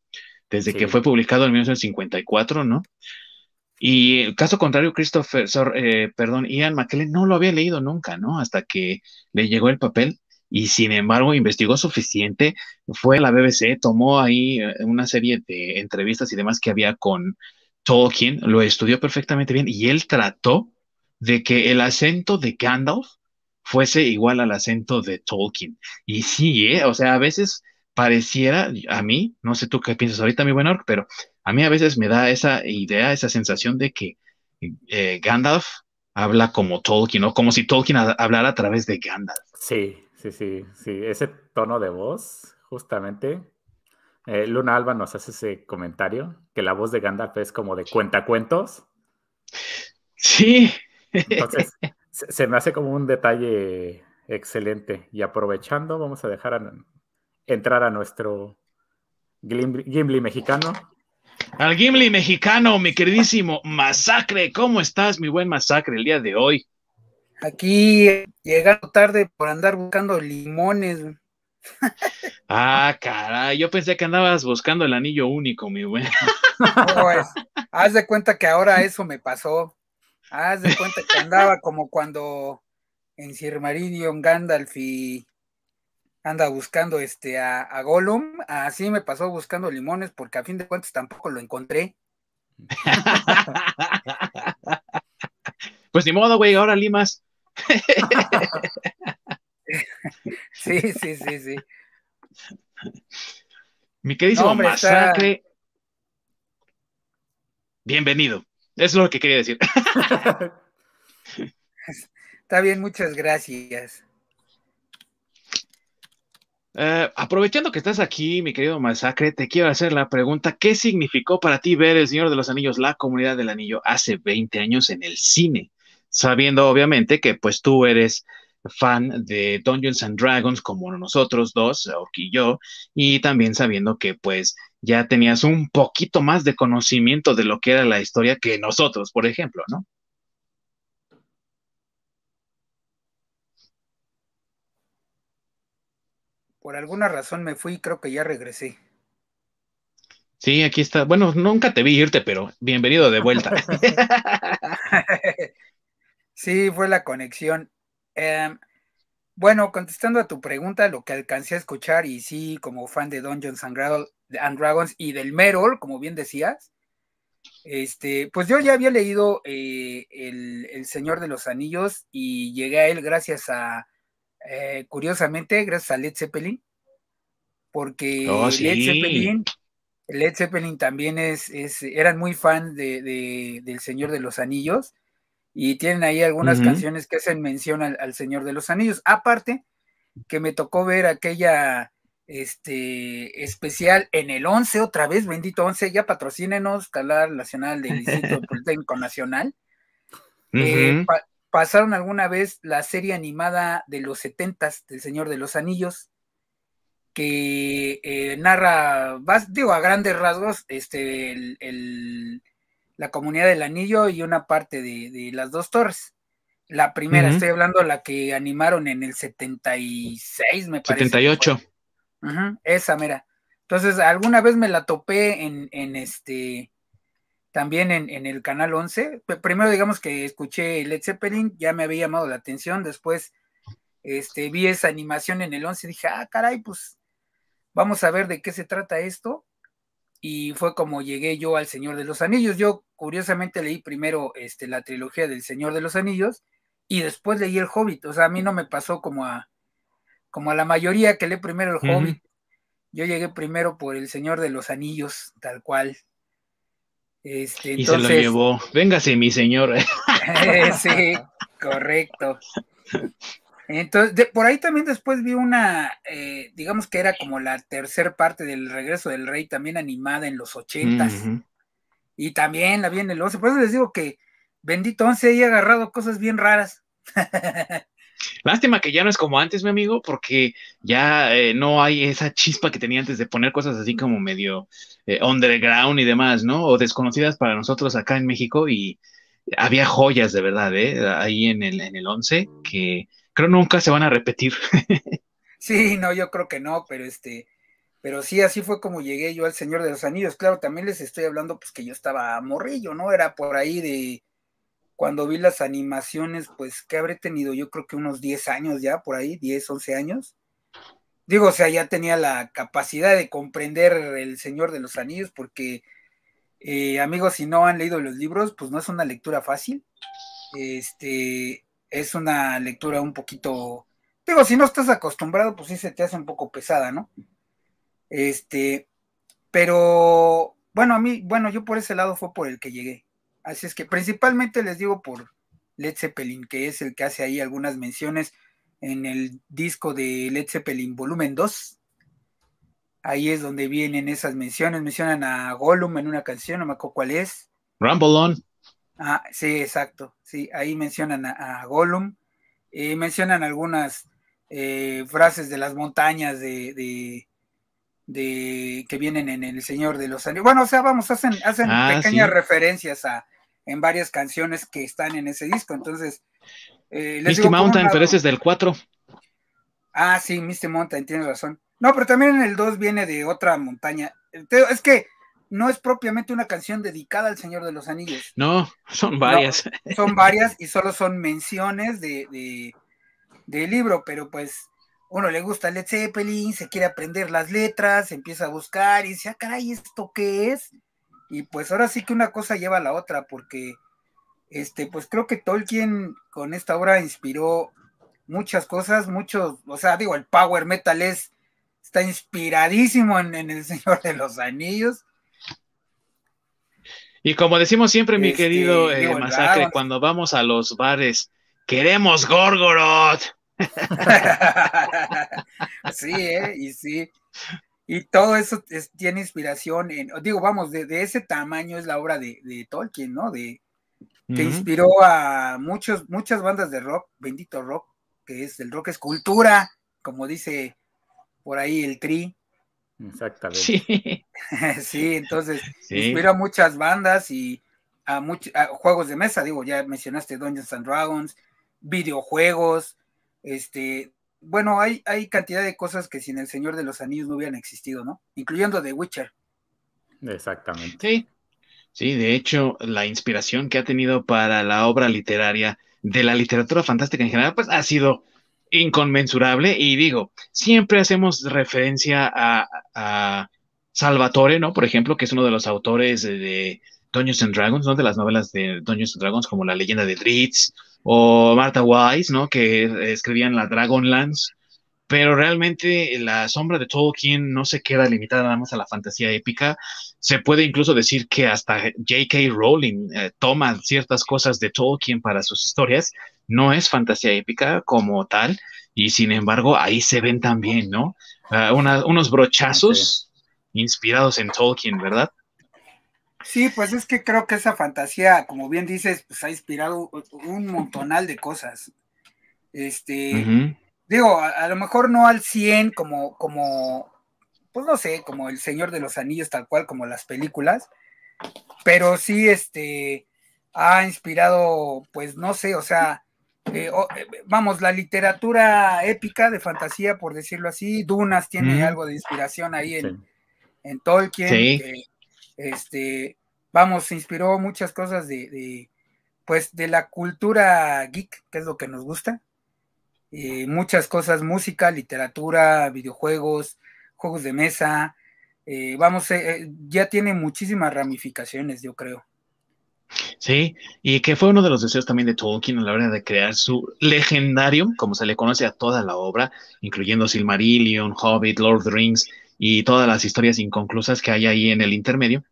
desde que fue publicado en 1954, ¿no? Y el caso contrario, Christopher, eh, perdón, Ian McKellen no lo había leído nunca, ¿no? Hasta que le llegó el papel y sin embargo investigó suficiente, fue a la BBC, tomó ahí eh, una serie de entrevistas y demás que había con Tolkien, lo estudió perfectamente bien y él trató de que el acento de Gandalf fuese igual al acento de Tolkien. Y sí, ¿eh? o sea, a veces pareciera, a mí, no sé tú qué piensas ahorita, mi buen Orc, pero a mí a veces me da esa idea, esa sensación de que eh, Gandalf habla como Tolkien, o como si Tolkien hablara a través de Gandalf. Sí, sí, sí, sí, ese tono de voz, justamente. Eh, Luna Alba nos hace ese comentario, que la voz de Gandalf es como de cuentacuentos. Sí. Entonces, se me hace como un detalle excelente. Y aprovechando, vamos a dejar a, entrar a nuestro Gimli, mexicano. Al Gimli mexicano, mi queridísimo Masacre. ¿Cómo estás, mi buen Masacre, el día de hoy? Aquí llegando tarde por andar buscando limones. Ah, caray, yo pensé que andabas buscando el anillo único, mi buen. haz de cuenta que ahora eso me pasó. Haz de cuenta que andaba como cuando en Sir Meridian Gandalf y anda buscando este a, a, Gollum, así me pasó buscando limones porque a fin de cuentas tampoco lo encontré. pues ni modo, güey, ahora limas. Sí, sí, sí, sí. Mi querido Masacre. Bienvenido. Eso es lo que quería decir. Está bien, muchas gracias. Eh, aprovechando que estás aquí, mi querido Masacre, te quiero hacer la pregunta, ¿qué significó para ti ver El Señor de los Anillos, la comunidad del anillo, hace 20 años en el cine? Sabiendo obviamente que pues tú eres fan de Dungeons and Dragons como nosotros dos, Orki y yo, y también sabiendo que pues ya tenías un poquito más de conocimiento de lo que era la historia que nosotros, por ejemplo, ¿no? Por alguna razón me fui y creo que ya regresé. Sí, aquí está. Bueno, nunca te vi irte, pero bienvenido de vuelta. sí, fue la conexión. Em, bueno, contestando a tu pregunta, lo que alcancé a escuchar, y sí, como fan de Dungeons and, Dragons y del Merol, como bien decías, este, pues yo ya había leído eh, el, Señor de los Anillos y llegué a él gracias a, eh, curiosamente, gracias a Led Zeppelin, porque oh, Led Zeppelin, Led Zeppelin también es, es eran muy fan de, del Señor de los Anillos y tienen ahí algunas canciones que hacen mención al, Señor de los Anillos. Aparte, que me tocó ver aquella este, especial en el 11 otra vez, bendito 11, ya patrocínenos, Calar Nacional del Instituto Politécnico Nacional. Eh, pasaron alguna vez la serie animada de los setentas del Señor de los Anillos, que eh, narra, digo, a grandes rasgos, este, el la comunidad del anillo y una parte de, las dos torres. La primera, estoy hablando la que animaron en el 76, me parece. 78. esa, mira. Entonces, alguna vez me la topé en, en este, también en, el canal 11. Primero, digamos que escuché Led Zeppelin, ya me había llamado la atención. Después, este, vi esa animación en el 11 y dije, ah, caray, pues vamos a ver de qué se trata esto y fue como llegué yo al Señor de los Anillos. Yo curiosamente leí primero este, la trilogía del Señor de los Anillos y después leí el Hobbit. O sea, a mí no me pasó como a, como a la mayoría que lee primero el Hobbit. Yo llegué primero por el Señor de los Anillos, tal cual. Este, y se lo llevó. Véngase, mi señor. sí, correcto. Entonces, por ahí también después vi una, eh, digamos que era como la tercera parte del regreso del rey, también animada en los ochentas. Y también la vi en el 11. Por eso les digo que bendito 11 ahí agarrado cosas bien raras. Lástima que ya no es como antes, mi amigo, porque ya eh, no hay esa chispa que tenía antes de poner cosas así como medio eh, underground y demás, ¿no? O desconocidas para nosotros acá en México y había joyas de verdad, ¿eh? Ahí en el, en el 11 que creo nunca se van a repetir. sí, no, yo creo que no, pero este, pero sí, así fue como llegué yo al Señor de los Anillos. Claro, también les estoy hablando, pues que yo estaba morrillo, ¿no? Era por ahí de cuando vi las animaciones, pues que habré tenido, yo creo que unos 10 años ya, por ahí, 10, 11 años. Digo, o sea, ya tenía la capacidad de comprender el Señor de los Anillos, porque, eh, amigos, si no han leído los libros, pues no es una lectura fácil. Este, es una lectura un poquito, digo, si no estás acostumbrado, pues sí se te hace un poco pesada, ¿no? Este, pero bueno, a mí, bueno, yo por ese lado fue por el que llegué. Así es que principalmente les digo por Led Zeppelin, que es el que hace ahí algunas menciones en el disco de Led Zeppelin volumen 2. Ahí es donde vienen esas menciones. Mencionan a Gollum en una canción, no me acuerdo cuál es. Rumble On. Ah, sí, exacto. Sí, ahí mencionan a, Gollum, y mencionan algunas eh, frases de las montañas de, de, que vienen en El Señor de los Anillos. Bueno, o sea, vamos, hacen, hacen ah, pequeñas referencias a en varias canciones que están en ese disco. Entonces, eh, Misty Mountain, pero ese es del 4. Ah, sí, Misty Mountain, tienes razón. No, pero también en el 2 viene de otra montaña. Es que no es propiamente una canción dedicada al Señor de los Anillos. No, son varias. son varias y solo son menciones de, de, del libro, pero pues uno le gusta Led Zeppelin, se quiere aprender las letras, empieza a buscar y dice, ah, caray, ¿esto qué es? Y pues ahora sí que una cosa lleva a la otra, porque este, pues creo que Tolkien con esta obra inspiró muchas cosas, muchos, o sea, digo, el power metal es, está inspiradísimo en, El Señor de los Anillos. Y como decimos siempre, mi este, querido eh, Masacre, cuando vamos a los bares, queremos Gorgoroth. sí, ¿eh? y sí. Y todo eso tiene inspiración en, digo, vamos, de, ese tamaño es la obra de, Tolkien, ¿no? De, que inspiró a muchos, muchas bandas de rock, bendito rock, que es el rock es cultura, como dice por ahí el Tri. Exactamente. Sí, sí entonces inspiró a muchas bandas y a, muchos juegos de mesa, digo, ya mencionaste Dungeons and Dragons, videojuegos, este, bueno, hay, hay cantidad de cosas que sin el Señor de los Anillos no hubieran existido, ¿no? Incluyendo The Witcher. Exactamente. Sí, sí, de hecho, la inspiración que ha tenido para la obra literaria de la literatura fantástica en general, pues ha sido inconmensurable. Y digo, siempre hacemos referencia a, Salvatore, ¿no? Por ejemplo, que es uno de los autores de, Dungeons and Dragons, ¿no? De las novelas de Dungeons and Dragons, como La leyenda de Dritz, o Martha Wise, ¿no? Que escribían la Dragonlance. Pero realmente la sombra de Tolkien no se queda limitada nada más a la fantasía épica. Se puede incluso decir que hasta J.K. Rowling eh, toma ciertas cosas de Tolkien para sus historias. No es fantasía épica como tal, y sin embargo ahí se ven también, ¿no? Ah, unos brochazos inspirados en Tolkien, ¿verdad? Sí, pues es que creo que esa fantasía, como bien dices, pues ha inspirado un montonal de cosas. Este, digo, a, lo mejor no al 100 como, como, pues no sé, como El Señor de los Anillos, tal cual, como las películas, pero sí, este, ha inspirado, pues no sé, o sea, eh, eh, vamos, la literatura épica de fantasía, por decirlo así, Dunas tiene algo de inspiración ahí en, en Tolkien. Sí este, vamos, se inspiró muchas cosas de, pues, de la cultura geek, que es lo que nos gusta. Muchas cosas, música, literatura, videojuegos, juegos de mesa. Eh, vamos, ya tiene muchísimas ramificaciones, yo creo. Sí, y que fue uno de los deseos también de Tolkien a la hora de crear su legendario, como se le conoce a toda la obra, incluyendo Silmarillion, Hobbit, Lord of the Rings y todas las historias inconclusas que hay ahí en el intermedio.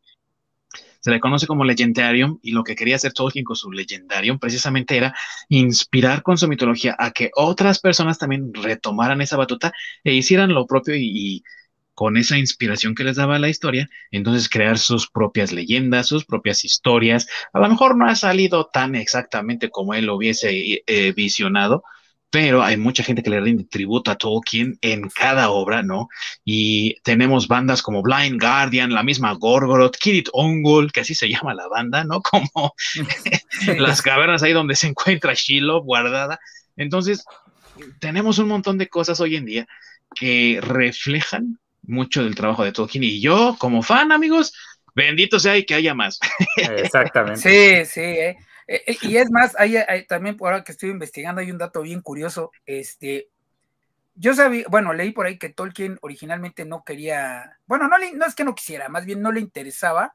Se le conoce como Legendarium y lo que quería hacer Tolkien con su Legendarium precisamente era inspirar con su mitología a que otras personas también retomaran esa batuta e hicieran lo propio y, con esa inspiración que les daba la historia, entonces crear sus propias leyendas, sus propias historias. A lo mejor no ha salido tan exactamente como él lo hubiese eh, visionado, pero hay mucha gente que le rinde tributo a Tolkien en cada obra, ¿no? Y tenemos bandas como Blind Guardian, la misma Gorgoroth, Kirit Ongol, que así se llama la banda, ¿no? Como las cavernas ahí donde se encuentra Shiloh guardada. Entonces, tenemos un montón de cosas hoy en día que reflejan mucho del trabajo de Tolkien y yo, como fan, amigos, bendito sea y que haya más. Exactamente. Sí, sí, eh. Eh, eh, y es más, hay, también por ahora que estoy investigando, hay un dato bien curioso. Este, yo sabía, bueno, leí por ahí que Tolkien originalmente no quería, bueno, no, no es que no quisiera, más bien no le interesaba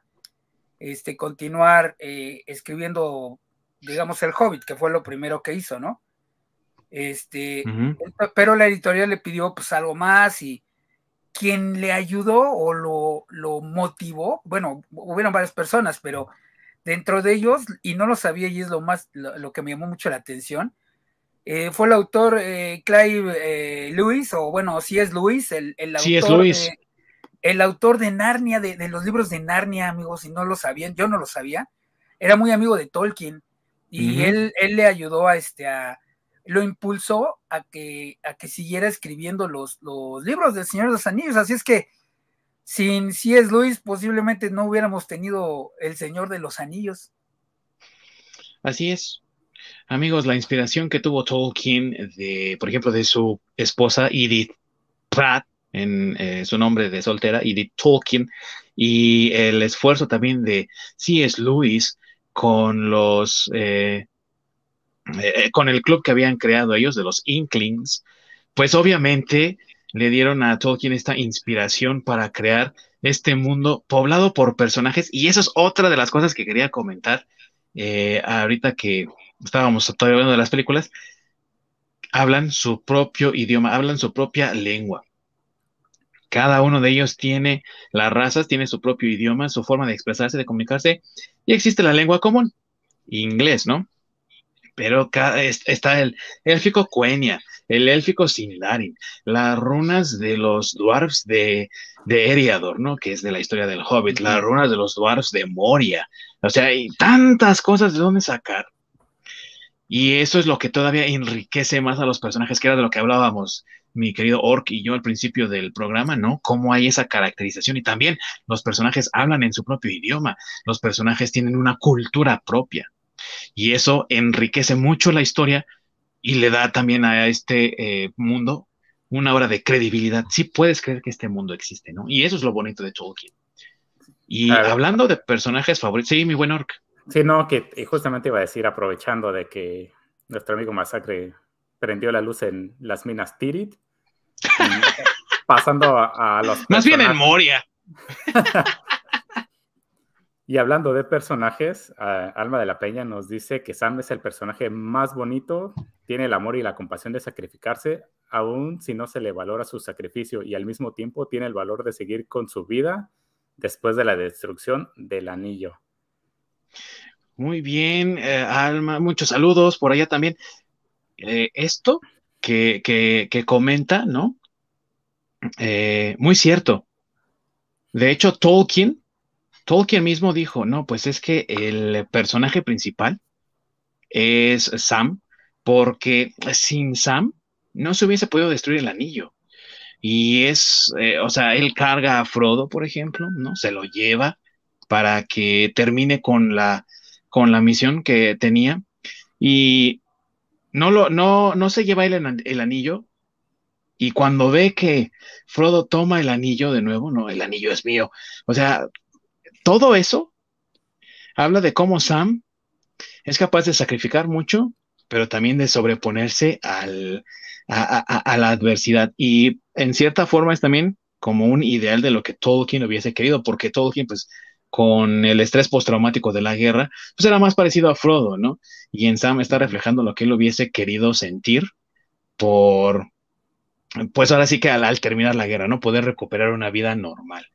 este, continuar eh, escribiendo, digamos, El Hobbit, que fue lo primero que hizo, ¿no? Este, pero la editorial le pidió pues algo más y quien le ayudó o lo, lo motivó, bueno, hubieron varias personas, pero Dentro de ellos, y no lo sabía y es lo más, lo, que me llamó mucho la atención, eh, fue el autor eh, Clive eh, Lewis, o bueno, si es Lewis, el, el autor, es el autor de Narnia, de, los libros de Narnia, amigos, si no lo sabían, yo no lo sabía, era muy amigo de Tolkien, y él, él le ayudó a este a lo impulsó a que, a que siguiera escribiendo los, los libros del Señor de los Anillos. Así es que sin C.S. Luis posiblemente no hubiéramos tenido El Señor de los Anillos. Así es. Amigos, la inspiración que tuvo Tolkien de, por ejemplo, de su esposa Edith Pratt, en eh, su nombre de soltera, de Tolkien, y el esfuerzo también de C.S. Lewis con los, eh, eh, con el club que habían creado ellos, de los Inklings, pues obviamente le dieron a Tolkien esta inspiración para crear este mundo poblado por personajes, y eso es otra de las cosas que quería comentar ahorita que estábamos todavía hablando de las películas, hablan su propio idioma, hablan su propia lengua. Cada uno de ellos tiene las razas, tiene su propio idioma, su forma de expresarse, de comunicarse, y existe la lengua común, inglés, ¿no? Pero está el élfico Quenya, el élfico Sindarin, las runas de los dwarfs de, de Eriador, ¿no? Que es de la historia del Hobbit, las runas de los dwarfs de Moria. O sea, hay tantas cosas de dónde sacar. Y eso es lo que todavía enriquece más a los personajes, que era de lo que hablábamos mi querido Ork y yo al principio del programa, ¿no? Cómo hay esa caracterización y también los personajes hablan en su propio idioma, los personajes tienen una cultura propia y eso enriquece mucho la historia y le da también a este eh, mundo una hora de credibilidad. Sí puedes creer que este mundo existe, ¿no? Y eso es lo bonito de Tolkien. Y hablando de personajes favoritos, sí, mi buen Ork. Sí, no, que justamente iba a decir, aprovechando de que nuestro amigo Masacre prendió la luz en las minas Tirit, pasando a, los... Más bien en Moria. y hablando de personajes, Alma de la Peña nos dice que Sam es el personaje más bonito, tiene el amor y la compasión de sacrificarse, aun si no se le valora su sacrificio, y al mismo tiempo tiene el valor de seguir con su vida después de la destrucción del anillo. Muy bien, eh, Alma, muchos saludos por allá también. Eh, esto que, que, comenta, ¿no? Eh, muy cierto. De hecho, Tolkien, Tolkien mismo dijo, no, pues es que el personaje principal es Sam, porque sin Sam no se hubiese podido destruir el anillo. Y es, o sea, él carga a Frodo, por ejemplo, ¿no? Se lo lleva para que termine con la, con la misión que tenía. Y no, lo, no, no se lleva el, el anillo. Y cuando ve que Frodo toma el anillo de nuevo, no, el anillo es mío. O sea, todo eso habla de cómo Sam es capaz de sacrificar mucho, pero también de sobreponerse al, a, la adversidad. Y en cierta forma es también como un ideal de lo que Tolkien hubiese querido, porque Tolkien, pues, con el estrés postraumático de la guerra, pues era más parecido a Frodo, ¿no? Y en Sam está reflejando lo que él hubiese querido sentir por, pues ahora sí que al, terminar la guerra, ¿no? Poder recuperar una vida normal.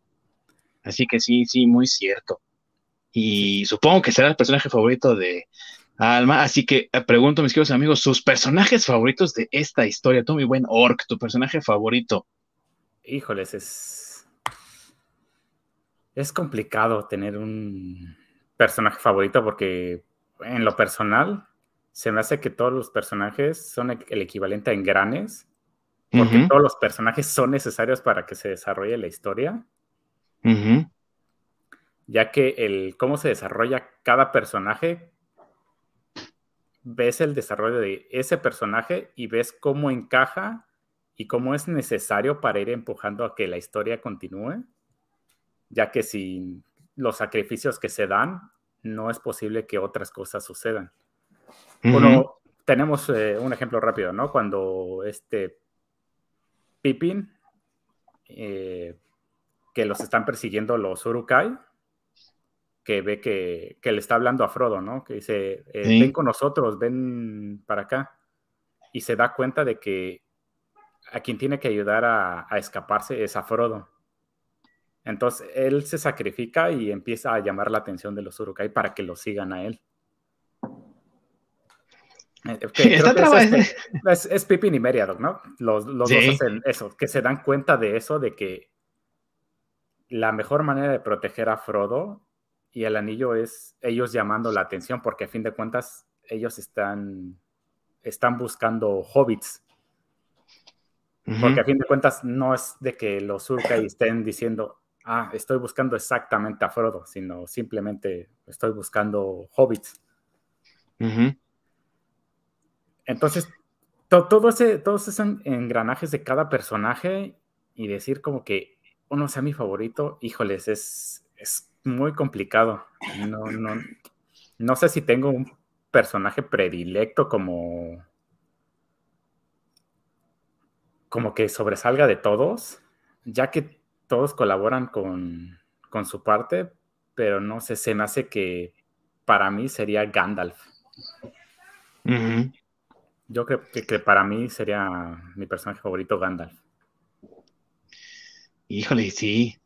Así que sí, sí, muy cierto. Y supongo que será el personaje favorito de Alma. Así que eh, pregunto, mis queridos amigos, sus personajes favoritos de esta historia. Tú, mi buen Orc, tu personaje favorito. Híjoles, es es complicado tener un personaje favorito porque en lo personal se me hace que todos los personajes son el equivalente a engranes, porque todos los personajes son necesarios para que se desarrolle la historia. Ya que el cómo se desarrolla cada personaje, ves el desarrollo de ese personaje y ves cómo encaja y cómo es necesario para ir empujando a que la historia continúe ya que sin los sacrificios que se dan, no es posible que otras cosas sucedan. Tenemos eh, un ejemplo rápido, ¿no? Cuando este Pippin, eh, que los están persiguiendo los Urukai, que ve que, le está hablando a Frodo, ¿no? Que dice, eh, ven con nosotros, ven para acá. Y se da cuenta de que a quien tiene que ayudar a, a escaparse es a Frodo. Entonces él se sacrifica y empieza a llamar la atención de los Urukai para que lo sigan a él. Eh, es, Pippin y Meriadoc, ¿no? Los, dos hacen eso, que se dan cuenta de eso, de que la mejor manera de proteger a Frodo y el anillo es ellos llamando la atención, porque a fin de cuentas ellos están, están buscando hobbits. Porque a fin de cuentas no es de que los Urukai estén diciendo, ah, estoy buscando exactamente a Frodo, sino simplemente estoy buscando hobbits. Entonces, todo ese, todos esos engranajes de cada personaje y decir como que uno sea mi favorito, híjoles, es, es muy complicado. No, no, no sé si tengo un personaje predilecto como como que sobresalga de todos, ya que todos colaboran con, con su parte, pero no sé, se me hace que para mí sería Gandalf. Yo creo que, para mí sería mi personaje favorito Gandalf. Híjole, sí.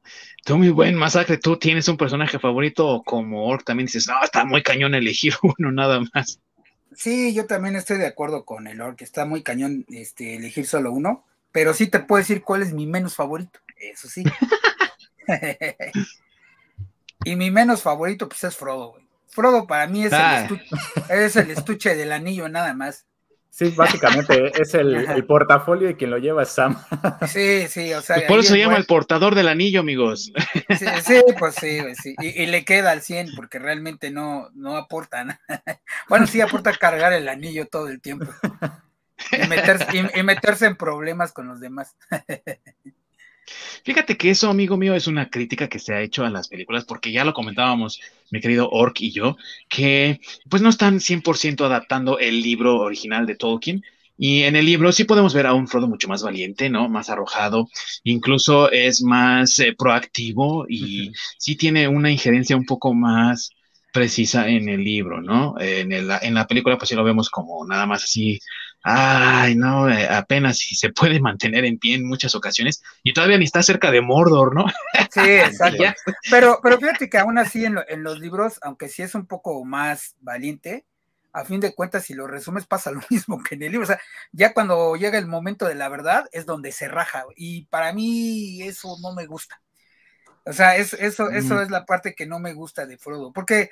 Tú muy buen masacre. Tú tienes un personaje favorito como Orc. También dices, no, está muy cañón elegir uno nada más. Sí, yo también estoy de acuerdo con el Orc. Está muy cañón este, elegir solo uno. Pero sí te puedo decir cuál es mi menos favorito. Eso sí. y mi menos favorito, pues es Frodo, Frodo para mí es, el ah. estuche, es el estuche del anillo, nada más. Sí, básicamente es el, portafolio y quien lo lleva es Sam. Sí, sí, o sea. Pues por eso se llama el portador del anillo, amigos. Sí, sí pues sí, sí. Y, le queda al 100 porque realmente no, no aporta nada. Bueno, sí aporta cargar el anillo todo el tiempo. Y meterse, y meterse en problemas con los demás. Fíjate que eso, amigo mío, es una crítica que se ha hecho a las películas, porque ya lo comentábamos mi querido Ork y yo, que pues no están 100% adaptando el libro original de Tolkien. Y en el libro sí podemos ver a un Frodo mucho más valiente, ¿no? Más arrojado, incluso es más eh, proactivo y sí tiene una injerencia un poco más precisa en el libro, ¿no? En, el, en la película pues sí lo vemos como nada más así ay, no, eh, apenas si se puede mantener en pie en muchas ocasiones y todavía ni está cerca de Mordor, ¿no? Sí, exacto. pero, pero fíjate que aún así en, en, los libros, aunque sí es un poco más valiente, a fin de cuentas, si lo resumes, pasa lo mismo que en el libro. O sea, ya cuando llega el momento de la verdad es donde se raja y para mí eso no me gusta. O sea, es, eso, eso es la parte que no me gusta de Frodo, porque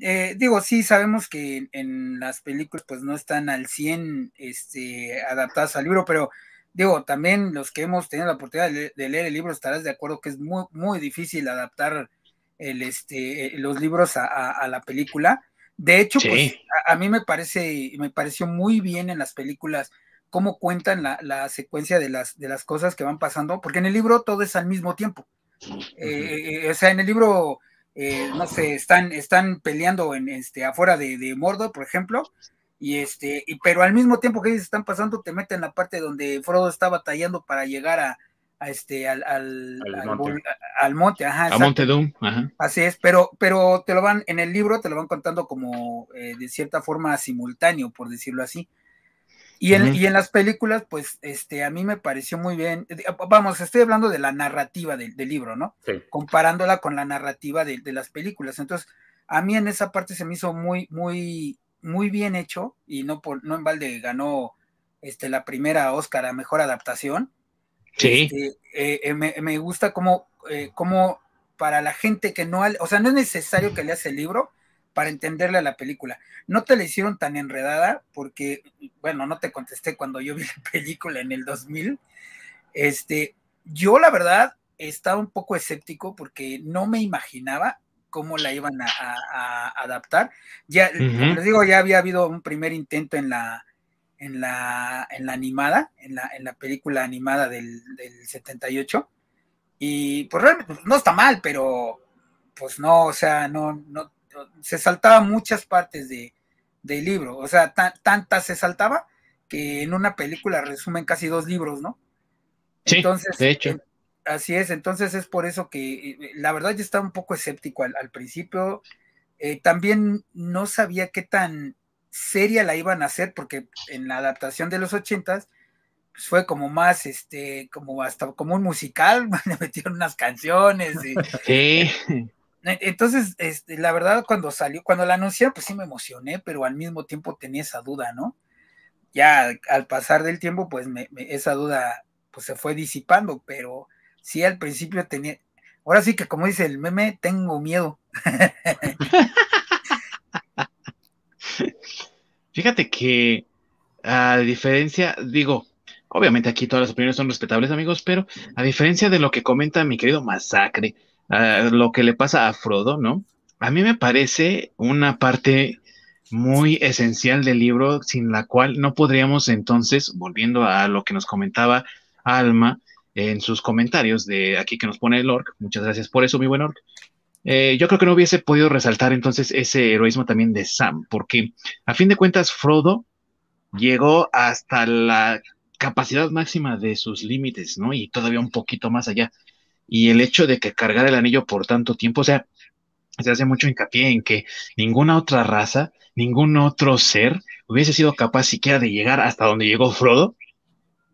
eh, digo, sí, sabemos que en, las películas pues no están al 100 este, adaptadas al libro, pero digo, también los que hemos tenido la oportunidad de, leer el libro estarás de acuerdo que es muy, muy difícil adaptar el, este, eh, los libros a, la película. De hecho, pues a, mí me parece, me pareció muy bien en las películas cómo cuentan la, secuencia de las, de las cosas que van pasando, porque en el libro todo es al mismo tiempo. Eh, o sea, en el libro eh, no sé, están, están peleando en, este, afuera de, de Mordor, por ejemplo, y este, y, pero al mismo tiempo que ellos están pasando, te meten en la parte donde Frodo está batallando para llegar a, este, al, al, monte. ajá. A Monte Doom, Así es, pero, pero te lo van, en el libro te lo van contando como eh, de cierta forma simultáneo, por decirlo así. Y en, las películas, pues, este, a mí me pareció muy bien. Eh, vamos, estoy hablando de la narrativa del, libro, ¿no? Comparándola con la narrativa de, las películas. Entonces, a mí en esa parte se me hizo muy, muy, muy bien hecho y no por, no en balde ganó este, la primera Oscar a mejor adaptación. Sí. Este, eh, eh, me, gusta como, como para la gente que no, o sea, no es necesario que leas el libro, para entenderle a la película. No te la hicieron tan enredada porque, bueno, no te contesté cuando yo vi la película en el 2000. Este, yo la verdad estaba un poco escéptico porque no me imaginaba cómo la iban a, adaptar. Ya, como les digo, ya había habido un primer intento en la, en la, en la animada, en la, en la película animada del, del 78. Y pues realmente pues, no está mal, pero pues no, o sea, no, no, se saltaba muchas partes de, del libro, o sea, tantas se saltaba que en una película resumen casi dos libros, ¿no? Sí, entonces, de hecho. así es, entonces es por eso que eh, la verdad yo estaba un poco escéptico al, principio, eh, también no sabía qué tan seria la iban a hacer, porque en la adaptación de los ochentas, pues fue como más, este, como hasta como un musical, le metieron unas canciones. Y, sí. E, entonces, este, la verdad, cuando salió, cuando la anunciaron, pues sí me emocioné, pero al mismo tiempo tenía esa duda, ¿no? Ya al pasar del tiempo, pues esa duda pues se fue disipando, pero sí al principio tenía, ahora sí que como dice el meme, tengo miedo. Fíjate que a diferencia, digo, obviamente aquí todas las opiniones son respetables, amigos, pero a diferencia de lo que comenta mi querido Masacre, lo que le pasa a Frodo, ¿no? A mí me parece una parte muy esencial del libro sin la cual no podríamos entonces, volviendo a lo que nos comentaba Alma, en sus comentarios de aquí que nos pone el Orc. Muchas gracias por eso, mi buen Orc. Eh, yo creo que no hubiese podido resaltar entonces ese heroísmo también de Sam, porque a fin de cuentas Frodo llegó hasta la capacidad máxima de sus límites, ¿no? Y todavía un poquito más allá. Y el hecho de que cargar el anillo por tanto tiempo, o sea, se hace mucho hincapié en que ninguna otra raza, ningún otro ser hubiese sido capaz siquiera de llegar hasta donde llegó Frodo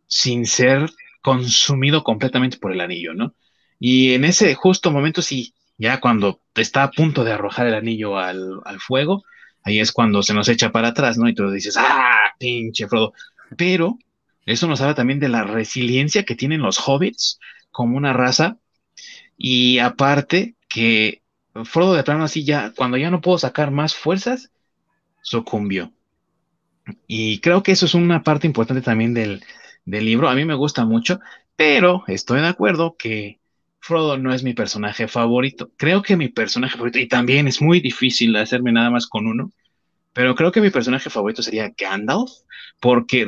sin ser consumido completamente por el anillo, ¿no? Y en ese justo momento, sí, ya cuando está a punto de arrojar el anillo al, fuego, ahí es cuando se nos echa para atrás, ¿no? Y tú dices, ¡ah, pinche Frodo! Pero eso nos habla también de la resiliencia que tienen los hobbits como una raza. Y aparte que Frodo de plano así ya, cuando ya no puedo sacar más fuerzas, sucumbió. Y creo que eso es una parte importante también del, del libro. A mí me gusta mucho, pero estoy de acuerdo que Frodo no es mi personaje favorito. Creo que mi personaje favorito, y también es muy difícil hacerme nada más con uno, pero creo que mi personaje favorito sería Gandalf, porque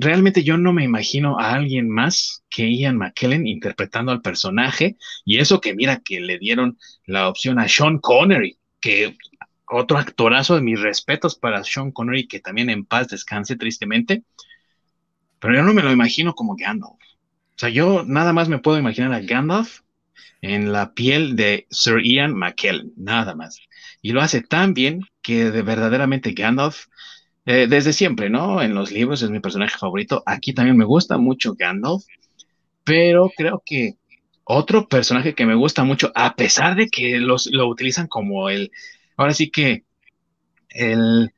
realmente yo no me imagino a alguien más que Ian McKellen interpretando al personaje, y eso que mira que le dieron la opción a Sean Connery, que otro actorazo de mis respetos para Sean Connery, que también en paz descanse tristemente, pero yo no me lo imagino como Gandalf. O sea, yo nada más me puedo imaginar a Gandalf en la piel de Sir Ian McKellen, nada más. Y lo hace tan bien que de verdaderamente Gandalf, eh, desde siempre, ¿no? En los libros es mi personaje favorito. Aquí también me gusta mucho Gandalf, pero creo que otro personaje que me gusta mucho, a pesar de que los, lo utilizan como el, ahora sí que el,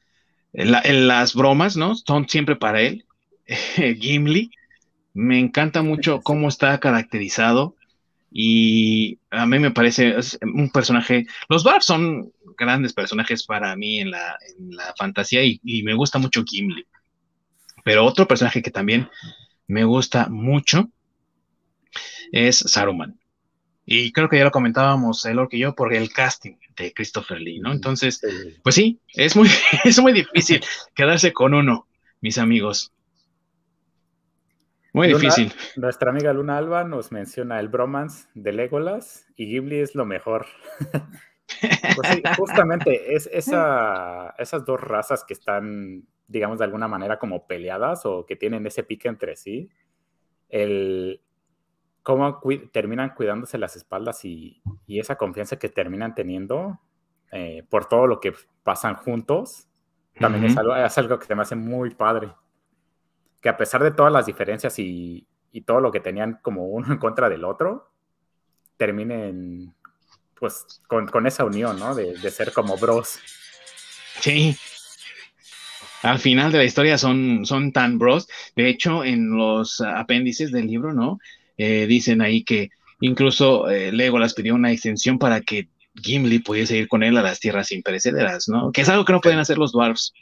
las bromas, ¿no? Son siempre para él. Gimli. Me encanta mucho cómo está caracterizado y a mí me parece un personaje. Los Dwarfs son grandes personajes para mí en la, fantasía y, me gusta mucho Gimli. Pero otro personaje que también me gusta mucho es Saruman. Y creo que ya lo comentábamos él que yo por el casting de Christopher Lee, ¿no? Entonces, pues sí, es muy, es muy difícil quedarse con uno, mis amigos. Muy difícil. Nuestra amiga Luna Alba nos menciona el bromance de Legolas y Ghibli es lo mejor. pues justamente es esa, esas dos razas que están, digamos, de alguna manera como peleadas o que tienen ese pique entre sí, el cómo terminan cuidándose las espaldas y, esa confianza que terminan teniendo eh, por todo lo que pasan juntos, también es, algo, es algo que se me hace muy padre. Que a pesar de todas las diferencias y, todo lo que tenían como uno en contra del otro, terminen pues con, esa unión, ¿no? De, ser como bros. Sí. Al final de la historia son, son tan bros. De hecho, en los apéndices del libro, ¿no? Eh, dicen ahí que incluso eh, Legolas pidió una extensión para que Gimli pudiese ir con él a las tierras imperecederas, ¿no? Que es algo que no pueden hacer los dwarfs.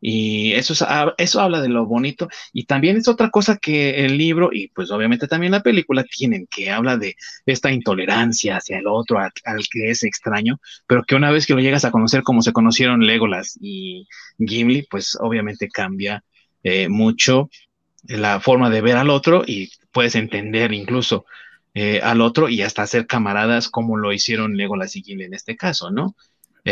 Y eso, eso habla de lo bonito. Y también es otra cosa que el libro y pues obviamente también la película tienen, que habla de esta intolerancia hacia el otro, al, que es extraño, pero que una vez que lo llegas a conocer como se conocieron Legolas y Gimli, pues obviamente cambia eh, mucho la forma de ver al otro y puedes entender incluso eh, al otro y hasta ser camaradas como lo hicieron Legolas y Gimli en este caso, ¿no?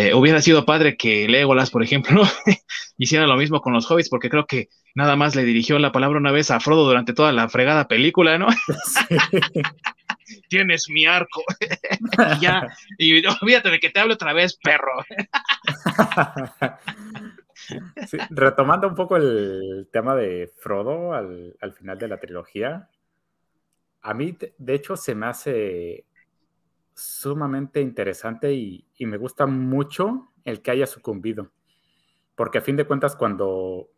Eh, hubiera sido padre que Legolas, por ejemplo, hiciera lo mismo con los hobbits, porque creo que nada más le dirigió la palabra una vez a Frodo durante toda la fregada película, ¿no? Tienes mi arco. y ya, y olvídate de que te hable otra vez, perro. retomando un poco el tema de Frodo al, al final de la trilogía, a mí, de hecho, se me hace sumamente interesante y, me gusta mucho el que haya sucumbido. Porque a fin de cuentas, cuando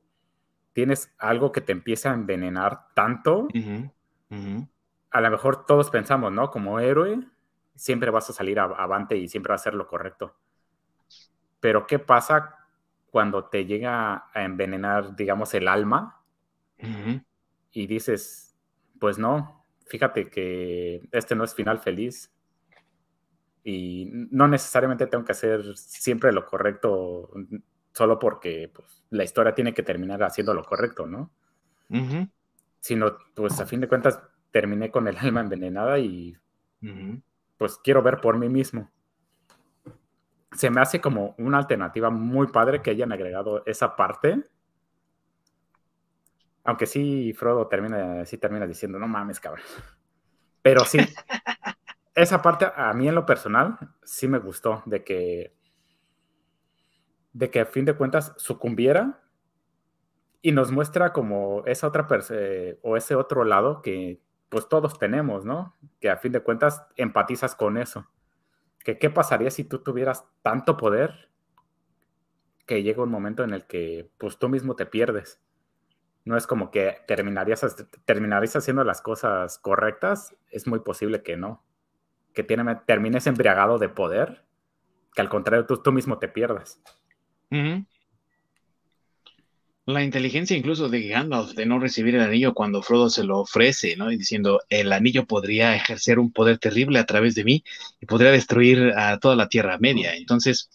tienes algo que te empieza a envenenar tanto, a lo mejor todos pensamos, ¿no? Como héroe, siempre vas a salir avante y siempre va a ser lo correcto. Pero ¿qué pasa cuando te llega a envenenar, digamos, el alma? Y dices, pues no, fíjate que este no es final feliz y no necesariamente tengo que hacer siempre lo correcto solo porque pues, la historia tiene que terminar haciendo lo correcto, ¿no? Sino, pues a fin de cuentas, terminé con el alma envenenada y pues quiero ver por mí mismo. Se me hace como una alternativa muy padre que hayan agregado esa parte. Aunque sí, Frodo termina, sí termina diciendo, no mames, cabrón. Pero sí, esa parte a mí en lo personal sí me gustó, de que, de que a fin de cuentas sucumbiera y nos muestra como esa otra o ese otro lado que pues todos tenemos, ¿no? Que a fin de cuentas empatizas con eso. Que qué pasaría si tú tuvieras tanto poder que llega un momento en el que pues tú mismo te pierdes. No es como que terminarías, terminarías haciendo las cosas correctas, es muy posible que no. Que tiene, termines embriagado de poder, que al contrario tú, tú mismo te pierdas la inteligencia incluso de Gandalf de no recibir el anillo cuando Frodo se lo ofrece, ¿no? Y diciendo, el anillo podría ejercer un poder terrible a través de mí y podría destruir a toda la Tierra Media. Entonces,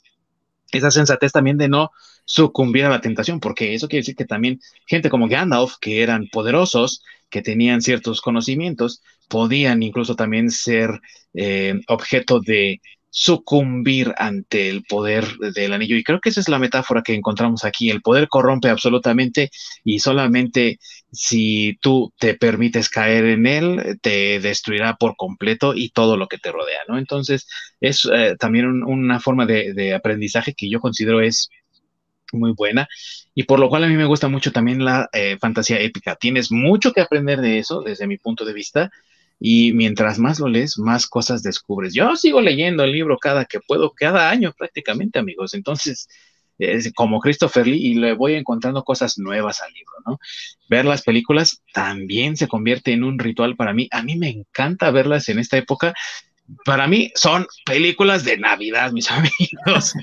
esa sensatez también de no sucumbir a la tentación, porque eso quiere decir que también gente como Gandalf, que eran poderosos, que tenían ciertos conocimientos, podían incluso también ser eh, objeto de sucumbir ante el poder del anillo. Y creo que esa es la metáfora que encontramos aquí. El poder corrompe absolutamente y solamente si tú te permites caer en él, te destruirá por completo y todo lo que te rodea, ¿no? Entonces, es eh, también una forma de, aprendizaje que yo considero es muy buena y por lo cual a mí me gusta mucho también la eh, fantasía épica. Tienes mucho que aprender de eso desde mi punto de vista y mientras más lo lees, más cosas descubres. Yo sigo leyendo el libro cada que puedo, cada año prácticamente, amigos. Entonces, es como Christopher Lee y le voy encontrando cosas nuevas al libro, ¿no? Ver las películas también se convierte en un ritual para mí. A mí me encanta verlas en esta época para mí son películas de Navidad, mis amigos.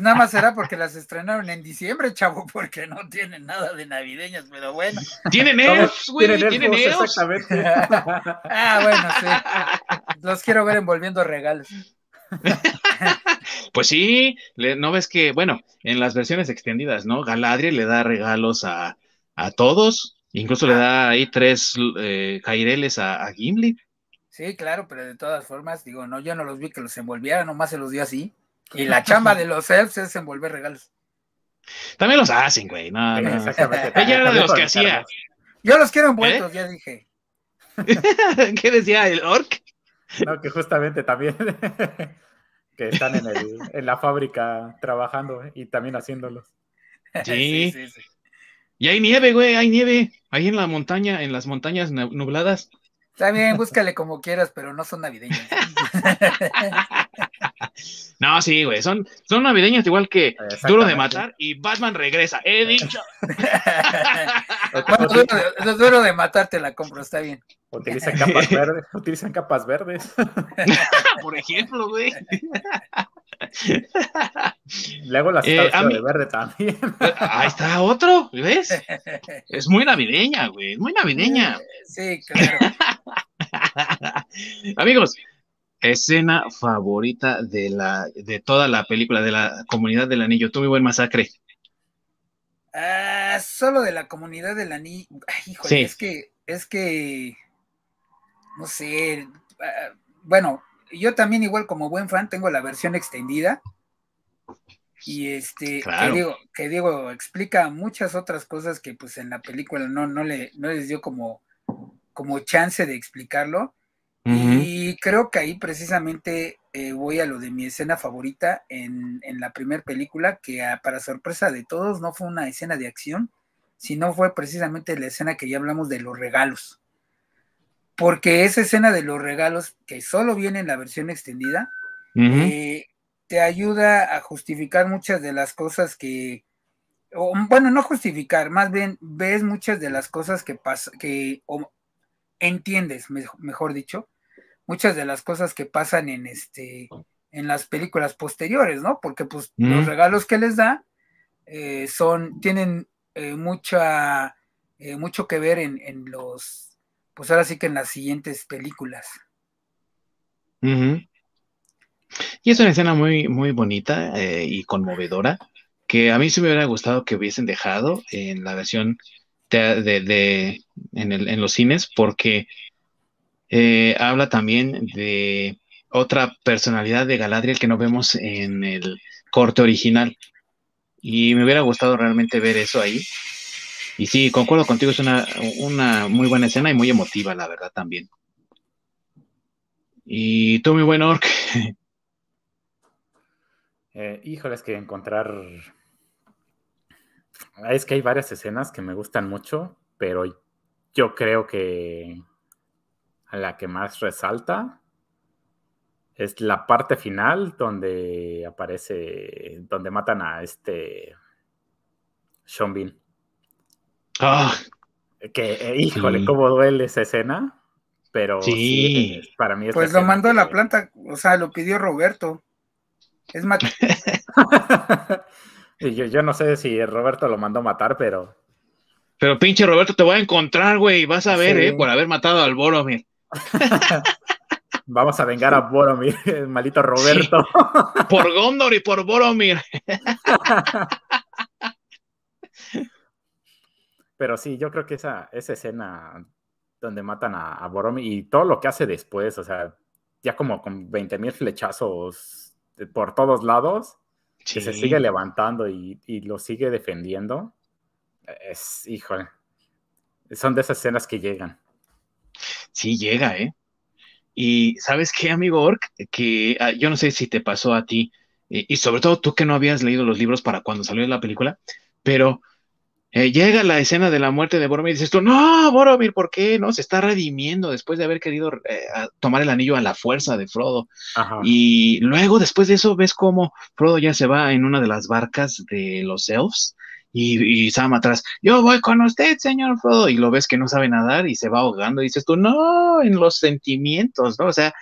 Nada más será porque las estrenaron en diciembre, chavo, porque no tienen nada de navideñas, pero bueno. Tienen elfos, güey, tienen elfos. Exactamente. ah, bueno, sí. Los quiero ver envolviendo regalos. pues sí, no ves que, bueno, en las versiones extendidas, ¿no? Galadriel le da regalos a, todos, incluso le da ahí tres eh, jaireles a, a Gimli. Sí, claro, pero de todas formas, digo, no, yo no los vi que los envolviera, nomás se los dio así. Y la chamba de los elfs es envolver regalos. También los hacen, güey. No, no. Ella era de los que hacía. Yo los quiero envueltos, ¿Eh? ya dije. ¿Qué decía el orc? No, que justamente también que están en, el, en la fábrica trabajando y también haciéndolos. Sí. sí, sí, Y hay nieve, güey, hay nieve. Ahí en la montaña, en las montañas nubladas. Está bien, búscale como quieras, pero no son navideñas. No, sí, güey, son, son navideñas igual que Duro de Matar y Batman regresa. He dicho. duro, duro, de matar te la compro, está bien. Utilizan capas verdes. Utilizan capas verdes. Por ejemplo, güey. Luego la eh, de verde también. Ahí está otro, ¿ves? Es muy navideña, güey, es muy navideña. Sí, claro. Amigos, escena favorita de la de toda la película de la comunidad del anillo. Tú, mi buen masacre. Ah, solo de la comunidad del anillo. híjole, es que, es que, no sé. Ah, bueno, yo también, igual como buen fan, tengo la versión extendida. Y este, que, digo, que digo, explica muchas otras cosas que pues en la película no, no, le, no les dio como, como chance de explicarlo. Y creo que ahí precisamente eh, voy a lo de mi escena favorita en, en la primera película, que ah, para sorpresa de todos no fue una escena de acción, sino fue precisamente la escena que ya hablamos de los regalos porque esa escena de los regalos, que solo viene en la versión extendida, eh, te ayuda a justificar muchas de las cosas que, o, bueno, no justificar, más bien ves muchas de las cosas que pasan, que o entiendes, mejor dicho, muchas de las cosas que pasan en este, en las películas posteriores, ¿no? Porque pues los regalos que les da eh, son, tienen eh, mucha, mucho que ver en, en los pues ahora sí que en las siguientes películas. Y es una escena muy, muy bonita eh, y conmovedora, que a mí sí me hubiera gustado que hubiesen dejado en la versión de, en, los cines, porque eh, habla también de otra personalidad de Galadriel que no vemos en el corte original. Y me hubiera gustado realmente ver eso ahí. Y sí, concuerdo contigo, es una, una muy buena escena y muy emotiva, la verdad, también. Y tú, mi buen Orc. Eh, híjole, es que encontrar. Es que hay varias escenas que me gustan mucho, pero yo creo que la que más resalta es la parte final donde aparece, donde matan a este Sean Bean. Ah, que, eh, híjole, cómo duele esa escena. Pero sí, para mí es Pues lo mandó a la planta, o sea, lo pidió Roberto. Es y yo, yo no sé si Roberto lo mandó a matar, pero. Pero pinche Roberto, te voy a encontrar, güey. Vas a ver, Sí. ¿eh? Por haber matado al Boromir. Vamos a vengar a Boromir, el malito Roberto. Por Gondor y por Boromir. Pero sí, yo creo que esa, esa escena donde matan a, a Boromir y todo lo que hace después, o sea, ya como con 20 mil flechazos de- por todos lados, que se sigue levantando y, y lo sigue defendiendo, es, híjole, son de esas escenas que llegan. Sí llega, ¿eh? Y ¿sabes qué, amigo Orc? Que ah, yo no sé si te pasó a ti, eh, y sobre todo tú que no habías leído los libros para cuando salió la película, pero eh, llega la escena de la muerte de Boromir y dices tú, no, Boromir, ¿por qué? No, se está redimiendo después de haber querido eh, tomar el anillo a la fuerza de Frodo. Ajá. Y luego, después de eso, ves cómo Frodo ya se va en una de las barcas de los elves y, y Sam atrás, yo voy con usted, señor Frodo, y lo ves que no sabe nadar y se va ahogando y dices tú, no, en los sentimientos, ¿no? O sea,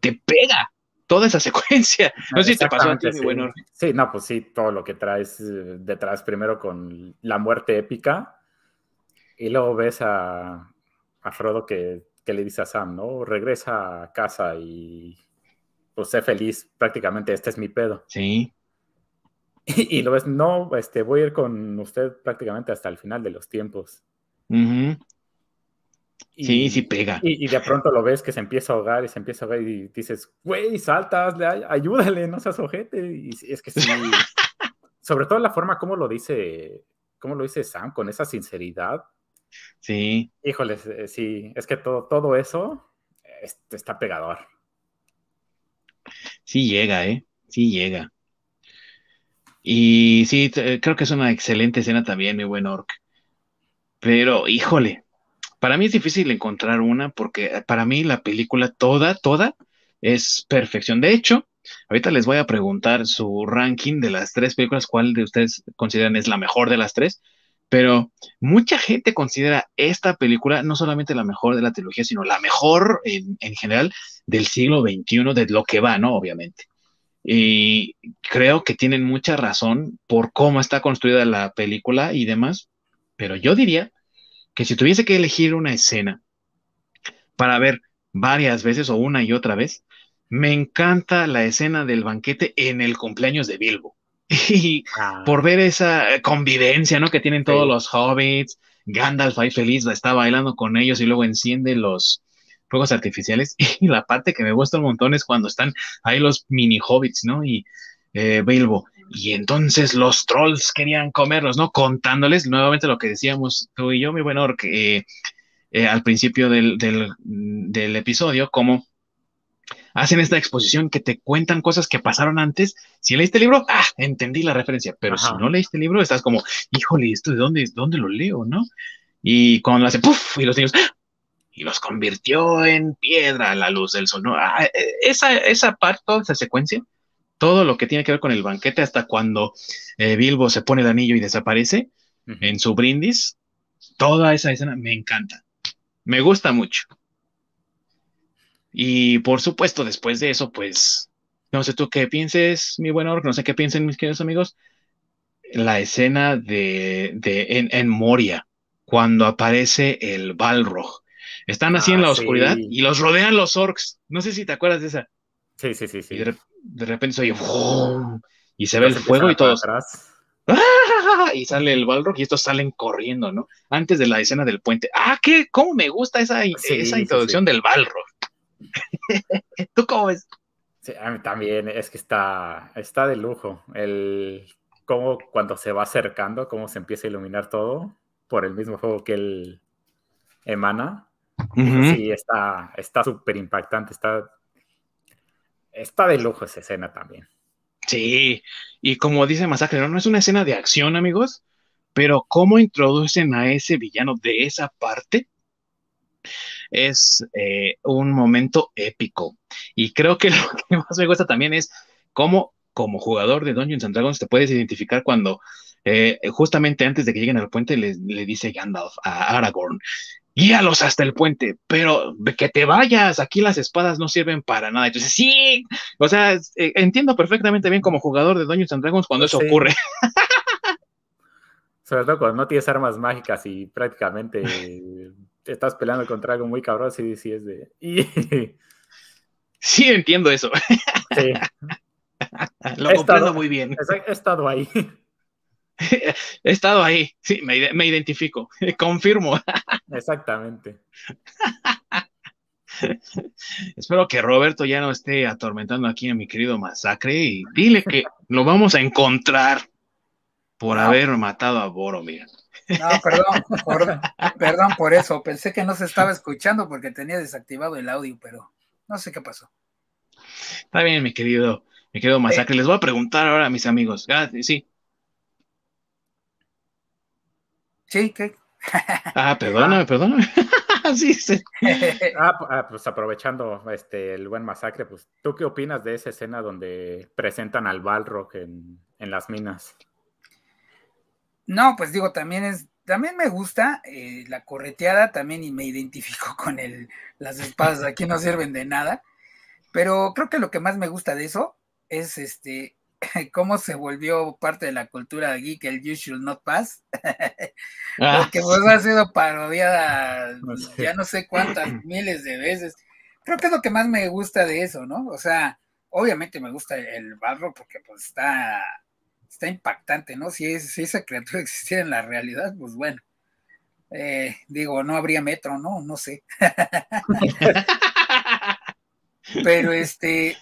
te pega toda esa secuencia. No sé si te pasó a ti, sí. bueno. Sí, no, pues sí, todo lo que traes eh, detrás, primero con la muerte épica, y luego ves a, a Frodo que, que le dice a Sam, ¿no? Regresa a casa y pues sé feliz, prácticamente este es mi pedo. Sí, Y, y lo ves, no, este, voy a ir con usted prácticamente hasta el final de los tiempos. ujú, Y, sí, sí pega. Y, y de pronto lo ves que se empieza a ahogar y se empieza a ahogar y dices, güey, salta, hazle, ay- ayúdale, no seas ojete. Y es que sí, sobre todo la forma como lo dice, cómo lo dice Sam, con esa sinceridad. Sí, Híjoles, eh, sí, es que todo, todo eso es- está pegador. sí llega, ¿eh? Sí llega. Y sí, creo que es una excelente escena también, mi buen Orc. Pero, híjole, para mí es difícil encontrar una porque eh, para mí la película toda, toda es perfección. De hecho, ahorita les voy a preguntar su ranking de las tres películas, cuál de ustedes consideran es la mejor de las tres, pero mucha gente considera esta película no solamente la mejor de la trilogía, sino la mejor en, en general del siglo XXI, de lo que va, ¿no? Obviamente. Y creo que tienen mucha razón por cómo está construida la película y demás, pero yo diría que si tuviese que elegir una escena para ver varias veces o una y otra vez, me encanta la escena del banquete en el cumpleaños de Bilbo. Y Ah, por ver esa convivencia, ¿no? Que tienen todos Sí. los hobbits, Gandalf ahí feliz, está bailando con ellos y luego enciende los fuegos artificiales. Y la parte que me gusta un montón es cuando están ahí los mini hobbits, ¿no? Y eh, Bilbo. Y entonces los trolls querían comerlos, ¿no? Contándoles nuevamente lo que decíamos tú y yo, mi buen Orc, eh, eh, al principio del, del, del episodio, como hacen esta exposición que te cuentan cosas que pasaron antes. Si leíste el libro, ah, entendí la referencia, pero Ajá. si no leíste el libro, estás como, híjole, ¿esto de dónde, dónde lo leo, no? Y cuando lo hace, ¡puf! Y los niños, ¡ah! y los convirtió en piedra a la luz del sol, ¿no? Ah, eh, esa, esa parte, toda esa secuencia, todo lo que tiene que ver con el banquete, hasta cuando eh, Bilbo se pone el anillo y desaparece en su brindis, toda esa escena me encanta. Me gusta mucho. Y por supuesto, después de eso, pues, no sé tú qué pienses, mi buen Orc, no sé qué piensen mis queridos amigos, la escena de, de en, en Moria, cuando aparece el Balrog. Están así en Ah, la oscuridad y los rodean los orcs. No sé si te acuerdas de esa. Sí, sí, sí, sí. Y de, rep- de repente se oye ¡fum! y se ve el fuego y todos. atrás. ¡Ah! Y sale el Balrog y estos salen corriendo, ¿no? Antes de la escena del puente. ¡Ah, qué! ¿Cómo me gusta esa, Sí, esa sí, introducción del Balrog? ¿Tú cómo ves? Sí, a mí también, es que está, está de lujo. El cómo cuando se va acercando, cómo se empieza a iluminar todo por el mismo fuego que él emana. Sí, está súper impactante, está, está de lujo esa escena también. Sí, y como dice Masacre, ¿no? es una escena de acción, amigos, pero cómo introducen a ese villano de esa parte es eh, un momento épico. Y creo que lo que más me gusta también es cómo como jugador de Dungeons and Dragons te puedes identificar cuando eh, justamente antes de que lleguen al puente le, le dice Gandalf a Aragorn, guíalos hasta el puente, pero que te vayas, aquí las espadas no sirven para nada. Entonces, sí, o sea, eh, entiendo perfectamente bien como jugador de Dungeons and Dragons cuando eso ocurre. Sobre todo cuando no tienes armas mágicas y prácticamente estás peleando contra algo muy cabrón, sí, sí es de... Sí, entiendo eso. Sí. Lo comprendo muy bien. He estado ahí. He estado ahí, sí, me, me identifico, confirmo. Exactamente. Espero que Roberto ya no esté atormentando aquí a mi querido Masacre y dile que lo vamos a encontrar por haber matado a Boromir. No, perdón por, perdón por eso. Pensé que no se estaba escuchando porque tenía desactivado el audio, pero no sé qué pasó. Está bien, mi querido, mi querido Masacre. Les voy a preguntar ahora a mis amigos. Ah, sí. Sí, ¿qué? Ah, perdóname, perdóname. sí, sí. Ah, ah, pues aprovechando este, el buen masacre, pues, ¿tú qué opinas de esa escena donde presentan al Balrog en, en las minas? No, pues digo, también es, también me gusta eh, la correteada también y me identifico con el, las espadas aquí no sirven de nada, pero creo que lo que más me gusta de eso es este cómo se volvió parte de la cultura geek el You Should Not Pass, ah, porque pues ha sido parodiada ya no sé cuántas miles de veces. Creo que es lo que más me gusta de eso, ¿no? O sea, obviamente me gusta el barro porque pues está, está impactante, ¿no? Si, si esa criatura existiera en la realidad, pues bueno. Eh, digo, no habría metro, ¿no? No sé. Pero este,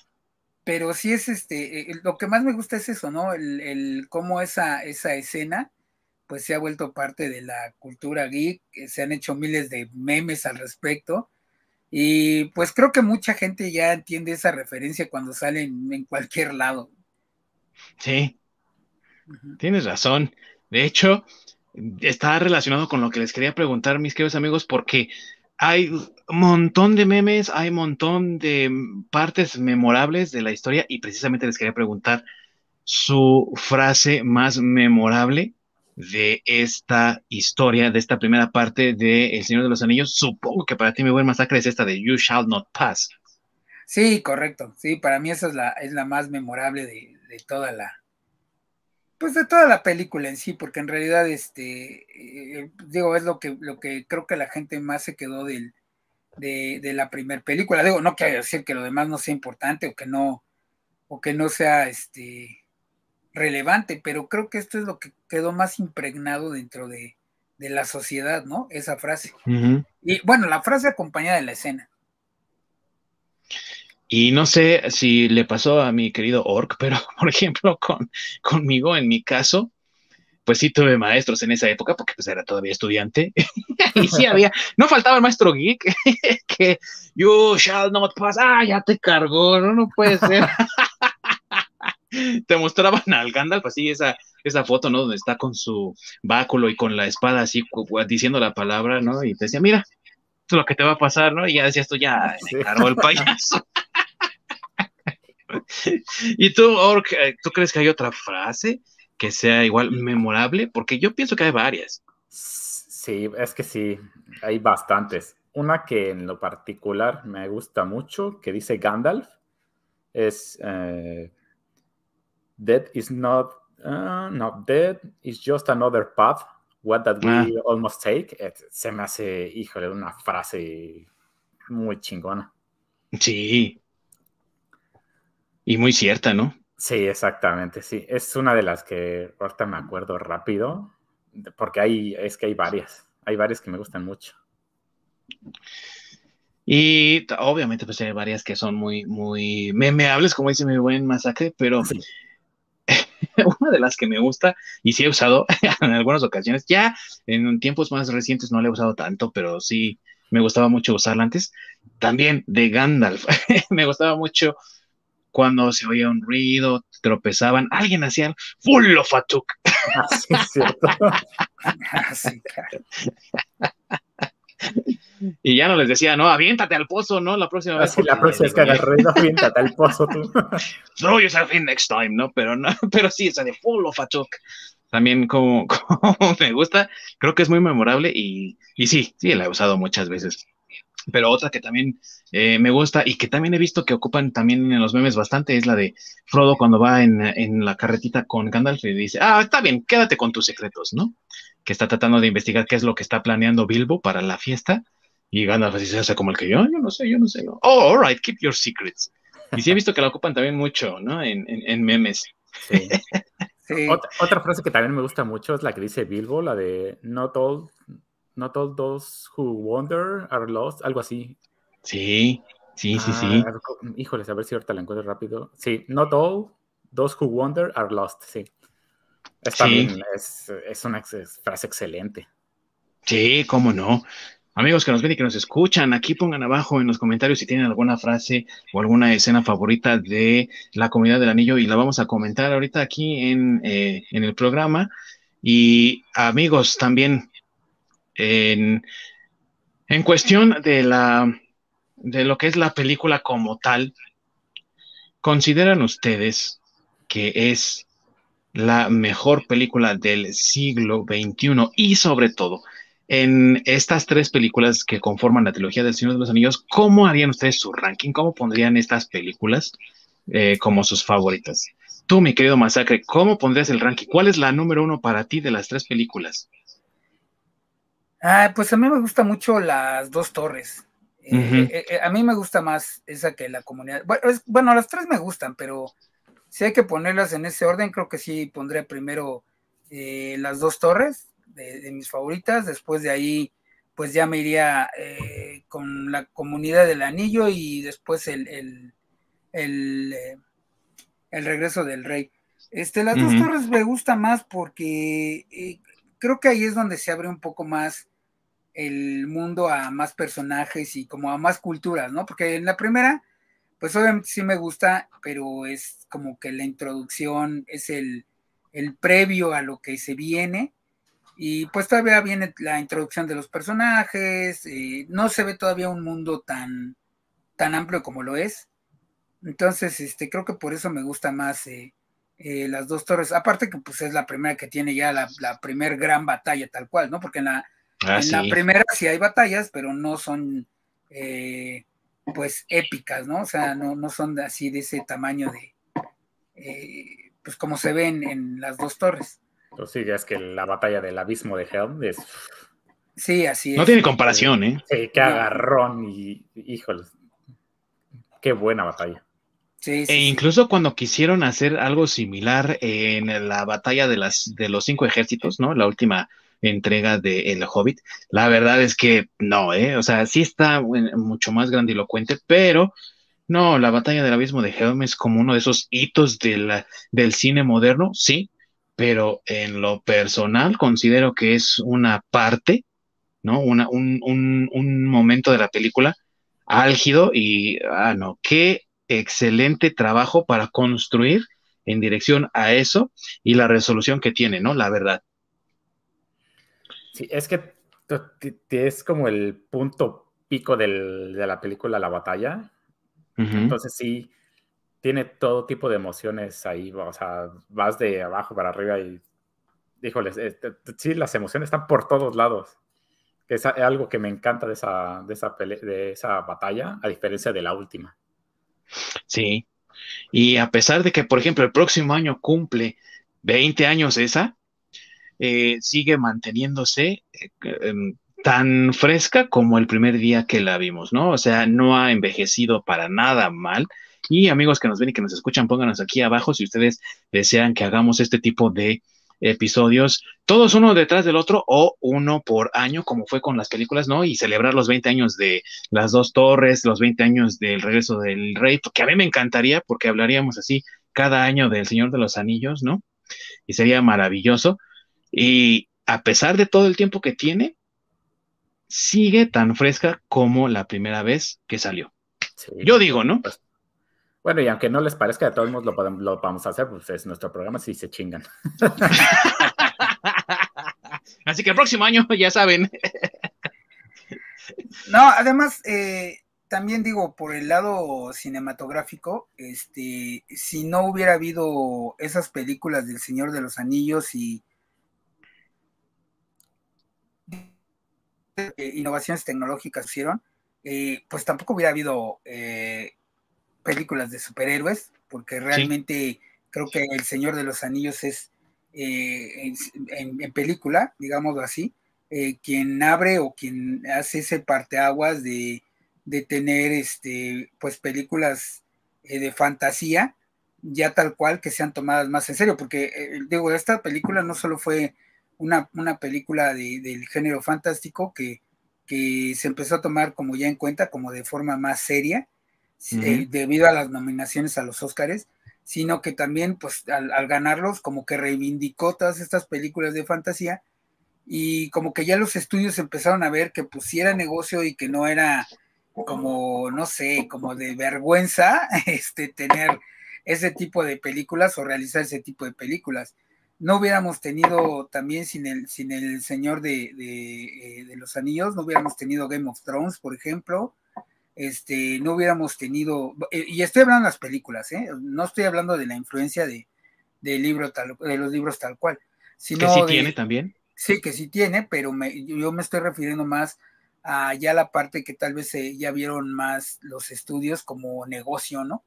pero sí es este, eh, lo que más me gusta es eso, ¿no? El, cómo esa, esa escena pues se ha vuelto parte de la cultura geek, se han hecho miles de memes al respecto, y pues creo que mucha gente ya entiende esa referencia cuando salen en cualquier lado. Sí, tienes razón. De hecho, está relacionado con lo que les quería preguntar, mis queridos amigos, porque hay montón de memes, hay montón de partes memorables de la historia y precisamente les quería preguntar su frase más memorable de esta historia, de esta primera parte de El Señor de los Anillos. Supongo que para ti mi buen masacre es esta de You Shall Not Pass. Sí, correcto. Sí, para mí esa es la, es la más memorable de toda la, pues de toda la película en sí, porque en realidad, este, eh, digo, es lo que, lo que creo que la gente más se quedó del, de, de la primera película. Digo, no quiero decir que lo demás no sea importante o que no, o que no sea este relevante, pero creo que esto es lo que quedó más impregnado dentro de, de la sociedad, ¿no? Esa frase. Y bueno, la frase acompañada de la escena. Y no sé si le pasó a mi querido Orc, pero por ejemplo, con, conmigo, en mi caso, pues sí tuve maestros en esa época, porque pues era todavía estudiante. y sí había, no faltaba el maestro geek, que you shall not pass, ah, ya te cargó, no, no puede ser. te mostraban al Gandalf así esa, esa foto, ¿no? Donde está con su báculo y con la espada así diciendo la palabra, ¿no? Y te decía, mira, esto es lo que te va a pasar, ¿no? Y ya decías tú, ya, me cargó el payaso. ¿Y tú, Ork, eh, tú crees que hay otra frase que sea igual memorable? Porque yo pienso que hay varias. Sí, es que sí, hay bastantes. Una que en lo particular me gusta mucho, que dice Gandalf, es uh, Dead is not, uh, not dead, is just another path, what that we ah. almost take. Se me hace, híjole, una frase muy chingona. Sí, y muy cierta, ¿no? Sí, exactamente, sí. Es una de las que ahorita me acuerdo rápido, porque hay, es que hay varias, hay varias que me gustan mucho. Y obviamente pues hay varias que son muy, muy memeables, como dice mi buen masacre, pero una de las que me gusta y sí he usado en algunas ocasiones, ya en tiempos más recientes no la he usado tanto, pero sí me gustaba mucho usarla antes. También de Gandalf, me gustaba mucho cuando se oía un ruido, tropezaban, alguien hacía full of a Así es cierto. Así, Y ya no les decía, no, aviéntate al pozo, ¿no? La próxima vez. la próxima vez que hagas ruido, aviéntate al pozo tú. Throw yourself in next time, ¿no? Pero no, pero sí, esa de full of a También como, como, me gusta, creo que es muy memorable y, y sí, sí, la he usado muchas veces. Pero otra que también eh, me gusta y que también he visto que ocupan también en los memes bastante es la de Frodo cuando va en, en la carretita con Gandalf y dice, ah, está bien, quédate con tus secretos, ¿no? Que está tratando de investigar qué es lo que está planeando Bilbo para la fiesta y Gandalf así se hace como el que yo, yo no sé, yo no sé. Oh, all right, keep your secrets. Y sí he visto que la ocupan también mucho, ¿no? En, en, memes. Sí. Otra, frase que también me gusta mucho es la que dice Bilbo, la de Not all, not all those who wander are lost, algo así. Sí, sí, sí, sí. Ah, híjoles, a ver si ahorita la encuentro rápido. Sí, Not all those who wander are lost, sí. es, es una frase excelente. Sí, cómo no. Amigos que nos ven y que nos escuchan, aquí pongan abajo en los comentarios si tienen alguna frase o alguna escena favorita de la comunidad del anillo y la vamos a comentar ahorita aquí en, eh, el programa. Y amigos, también en, cuestión de la de lo que es la película como tal, ¿consideran ustedes que es la mejor película del siglo XXI y sobre todo en estas tres películas que conforman la trilogía del Señor de los Anillos, ¿cómo harían ustedes su ranking? ¿Cómo pondrían estas películas eh, como sus favoritas? Tú, mi querido Masacre, ¿cómo pondrías el ranking? ¿Cuál es la número uno para ti de las tres películas? Ah, pues a mí me gusta mucho las dos torres. Eh, eh, a mí me gusta más esa que la comunidad. Bueno, bueno, las tres me gustan, pero si hay que ponerlas en ese orden, creo que sí pondré primero las dos torres, de, mis favoritas. Después de ahí, pues ya me iría eh, con la comunidad del anillo y después el, el, el, eh, regreso del rey. Este, las dos torres me gusta más porque eh, creo que ahí es donde se abre un poco más el mundo a más personajes y como a más culturas, ¿no? Porque en la primera, pues obviamente sí me gusta, pero es como que la introducción es el, el previo a lo que se viene y pues todavía viene la introducción de los personajes, eh, no se ve todavía un mundo tan, tan amplio como lo es. Entonces, este, creo que por eso me gusta más eh, eh, las dos torres. Aparte que pues es la primera que tiene ya la, la primer gran batalla tal cual, ¿no? Porque en la, ah, en la primera sí hay batallas, pero no son pues épicas, ¿no? O sea, no, no son así de ese tamaño de, pues como se ven en las dos torres. Pues sí, ya es que la batalla del abismo de Helm es. Sí, así es. No tiene comparación, ¿eh? Sí, qué agarrón y. Híjole. Qué buena batalla. Sí, sí, e incluso cuando quisieron hacer algo similar en la batalla de, las, de los cinco ejércitos, ¿no? La última entrega de El Hobbit, la verdad es que no, ¿eh? O sea, sí está mucho más grandilocuente, pero no, la batalla del abismo de Helm es como uno de esos hitos de del cine moderno, sí, pero en lo personal considero que es una parte, ¿no? Una, un, un, un momento de la película álgido y, ah, no, qué excelente trabajo para construir en dirección a eso y la resolución que tiene, ¿no? La verdad. Sí, es que es como el punto pico de la película La Batalla. Entonces sí, tiene todo tipo de emociones ahí, o sea, vas de abajo para arriba y, híjoles, este, sí, las emociones están por todos lados. Es algo que me encanta de esa, de esa, de esa batalla, a diferencia de la última. Sí, y a pesar de que, por ejemplo, el próximo año cumple 20 años esa, eh, sigue manteniéndose eh, em, tan fresca como el primer día que la vimos, ¿no? O sea, no ha envejecido para nada mal y amigos que nos ven y que nos escuchan, pónganos aquí abajo si ustedes desean que hagamos este tipo de episodios, todos uno detrás del otro o uno por año, como fue con las películas, ¿no? Y celebrar los 20 años de las dos torres, los 20 años del regreso del rey, porque a mí me encantaría, porque hablaríamos así cada año del Señor de los Anillos, ¿no? Y sería maravilloso. Y a pesar de todo el tiempo que tiene, sigue tan fresca como la primera vez que salió. Yo digo, ¿no? Pues, bueno, y aunque no les parezca, de todos modos lo, podemos, lo vamos a hacer, pues es nuestro programa si se chingan. Así que el próximo año, ya saben. no, además, eh, también digo, por el lado cinematográfico, este, si no hubiera habido esas películas del Señor de los Anillos y innovaciones tecnológicas hicieron, eh, pues tampoco hubiera habido eh, películas de superhéroes, porque realmente creo que El Señor de los Anillos es eh, en, película, digámoslo así, eh, quien abre o quien hace ese parteaguas de, de tener este, pues películas eh, de fantasía, ya tal cual que sean tomadas más en serio, porque digo, esta película no solo fue una, una película del género fantástico que, que se empezó a tomar como ya en cuenta, como de forma más seria, eh, debido a las nominaciones a los Óscares, sino que también, pues, al, ganarlos, como que reivindicó todas estas películas de fantasía y como que ya los estudios empezaron a ver que pues era negocio y que no era como, no sé, como de vergüenza este, tener ese tipo de películas o realizar ese tipo de películas. No hubiéramos tenido también sin el, sin el Señor de, de, eh, de los Anillos, no hubiéramos tenido Game of Thrones, por ejemplo, este, no hubiéramos tenido, eh, y estoy hablando de las películas, ¿eh? no estoy hablando de la influencia de, libro tal, de los libros tal cual. Sino que sí tiene también. Sí, que sí tiene, pero yo me estoy refiriendo más a ya la parte que tal vez ya vieron más los estudios como negocio, ¿no?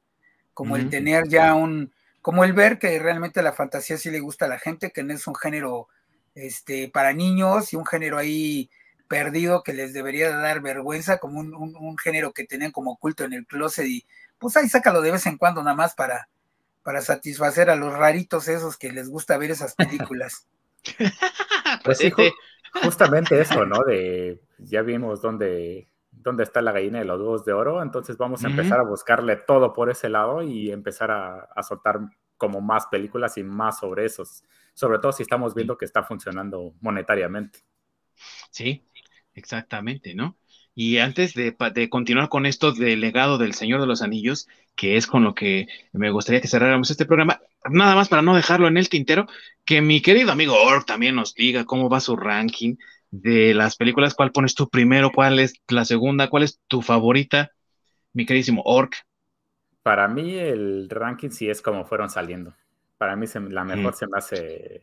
Como el tener ya un, como el ver que realmente la fantasía sí le gusta a la gente, que no es un género este, para niños y un género ahí perdido que les debería dar vergüenza, como un, género que tenían como oculto en el closet y pues ahí sácalo de vez en cuando nada más para, para satisfacer a los raritos esos que les gusta ver esas películas. pues sí, justamente eso, ¿no? De ya vimos dónde, dónde está la gallina de los huevos de oro, entonces vamos a empezar a buscarle todo por ese lado y empezar a, a soltar como más películas y más sobre esos, sobre todo si estamos viendo que está funcionando monetariamente. Sí, Exactamente, ¿no? Y antes de, continuar con esto del legado del Señor de los Anillos, que es con lo que me gustaría que cerráramos este programa, nada más para no dejarlo en el tintero, que mi querido amigo Ork también nos diga cómo va su ranking de las películas, cuál pones tú primero, cuál es la segunda, cuál es tu favorita, mi queridísimo Ork. Para mí el ranking sí es como fueron saliendo. Para mí la mejor se me hace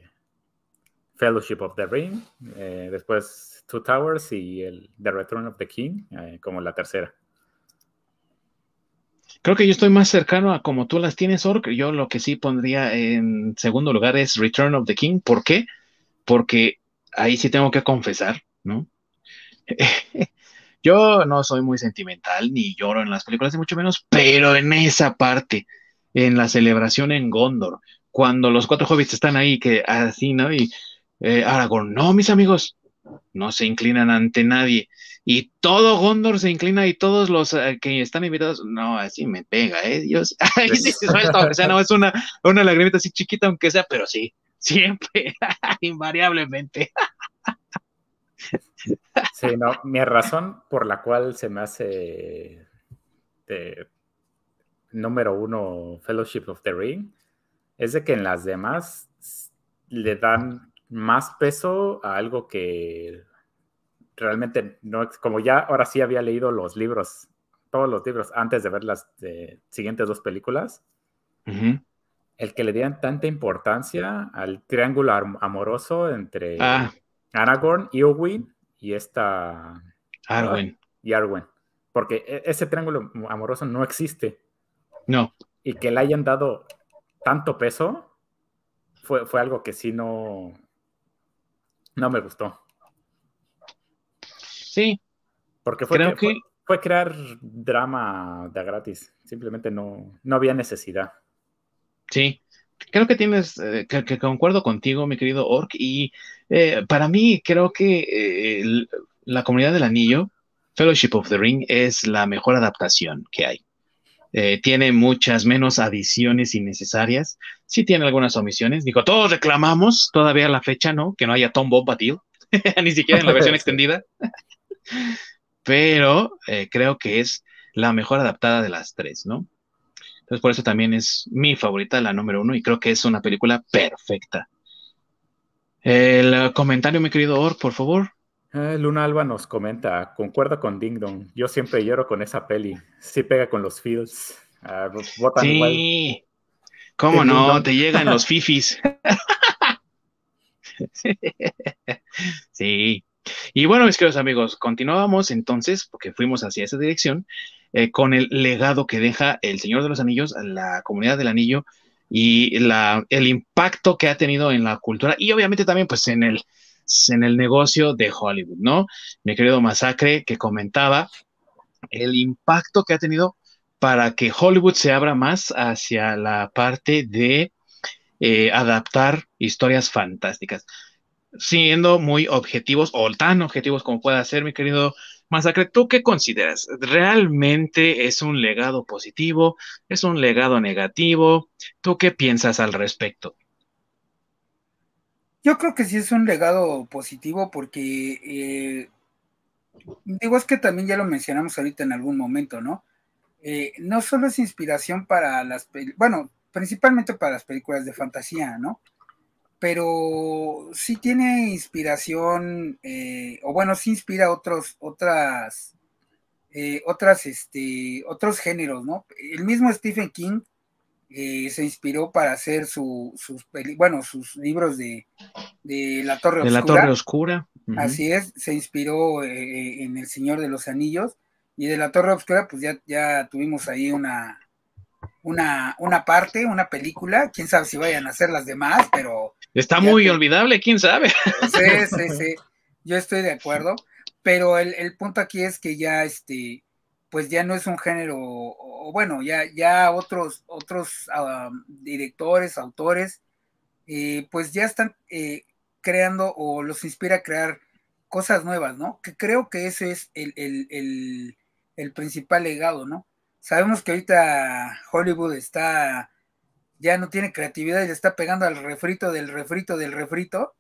Fellowship of the Ring, eh, después Two Towers y el The Return of the King eh, como la tercera. Creo que yo estoy más cercano a como tú las tienes, Ork. Yo lo que sí pondría en segundo lugar es Return of the King. ¿Por qué? Porque ahí sí tengo que confesar, ¿no? yo no soy muy sentimental ni lloro en las películas, ni mucho menos, pero en esa parte, en la celebración en Gondor, cuando los cuatro hobbits están ahí, que así, ¿no? Y eh, Aragorn, no, mis amigos, no se inclinan ante nadie. Y todo Gondor se inclina y todos los eh, que están invitados, no, así me pega, ¿eh? Dios, ahí sí se o sea, no, es una, una lagrimita así chiquita, aunque sea, pero sí, siempre, invariablemente. Sí, no, mi razón por la cual se me hace número uno Fellowship of the Ring es de que en las demás le dan más peso a algo que realmente no, como ya ahora sí había leído los libros, todos los libros antes de ver las siguientes dos películas, el que le dieran tanta importancia al triángulo amoroso entre ah. Aragorn, Eowyn y esta... Arwen. Y Arwen. Porque e, ese triángulo amoroso no existe. No. Y que le hayan dado tanto peso fue, fue algo que sí no, no me gustó. Sí. Porque fue, fue, crear drama de gratis. Simplemente no, no había necesidad. Sí, creo que tienes, eh, que, concuerdo contigo, mi querido Orc, y eh, para mí creo que la comunidad del anillo, Fellowship of the Ring, es la mejor adaptación que hay. Tiene muchas menos adiciones innecesarias, sí tiene algunas omisiones, digo, todos reclamamos todavía a la fecha, ¿no? Que no haya Tom Bombadil, ni siquiera en la versión extendida, pero creo que es la mejor adaptada de las tres, ¿no? Entonces, por eso también es mi favorita, la número uno, y creo que es una película perfecta. El comentario, mi querido Or, por favor. Eh, Luna Alba nos comenta, concuerdo con Ding Dong, yo siempre lloro con esa peli, sí pega con los feels. Ah, sí, cómo no, te llegan los fifis. sí, y bueno, mis queridos amigos, continuábamos entonces, porque fuimos hacia esa dirección, eh, con el legado que deja el Señor de los Anillos, la comunidad del anillo y la, el impacto que ha tenido en la cultura y obviamente también pues en el, en el negocio de Hollywood, ¿no? Mi querido Masacre que comentaba el impacto que ha tenido para que Hollywood se abra más hacia la parte de eh, adaptar historias fantásticas siendo muy objetivos o tan objetivos como pueda ser, mi querido Masacre, ¿tú qué consideras? ¿Realmente es un legado positivo? ¿Es un legado negativo? ¿Tú qué piensas al respecto? Yo creo que sí es un legado positivo porque, eh, digo, es que también ya lo mencionamos ahorita en algún momento, ¿no? Eh, no solo es inspiración para las, bueno, principalmente para las películas de fantasía, ¿no? pero sí tiene inspiración, eh, o bueno, sí inspira otros, otras, otras, este, otros géneros, ¿no? El mismo Stephen King eh, se inspiró para hacer su, sus, bueno, sus libros de, de La Torre de Oscura. La Torre Oscura. Así es, se inspiró en El Señor de los Anillos, y de La Torre Oscura, pues ya, ya tuvimos ahí una, una, una parte, una película, quién sabe si vayan a hacer las demás, pero... Está muy olvidable, quién sabe. Sí, sí, sí, yo estoy de acuerdo, pero el, punto aquí es que ya, este, pues ya no es un género, o, bueno, ya, ya otros, otros ah, directores, autores, eh, pues ya están eh, creando o los inspira a crear cosas nuevas, ¿no? Que creo que ese es el, el, el principal legado, ¿no? Sabemos que ahorita Hollywood está, ya no tiene creatividad y le está pegando al refrito del refrito del refrito.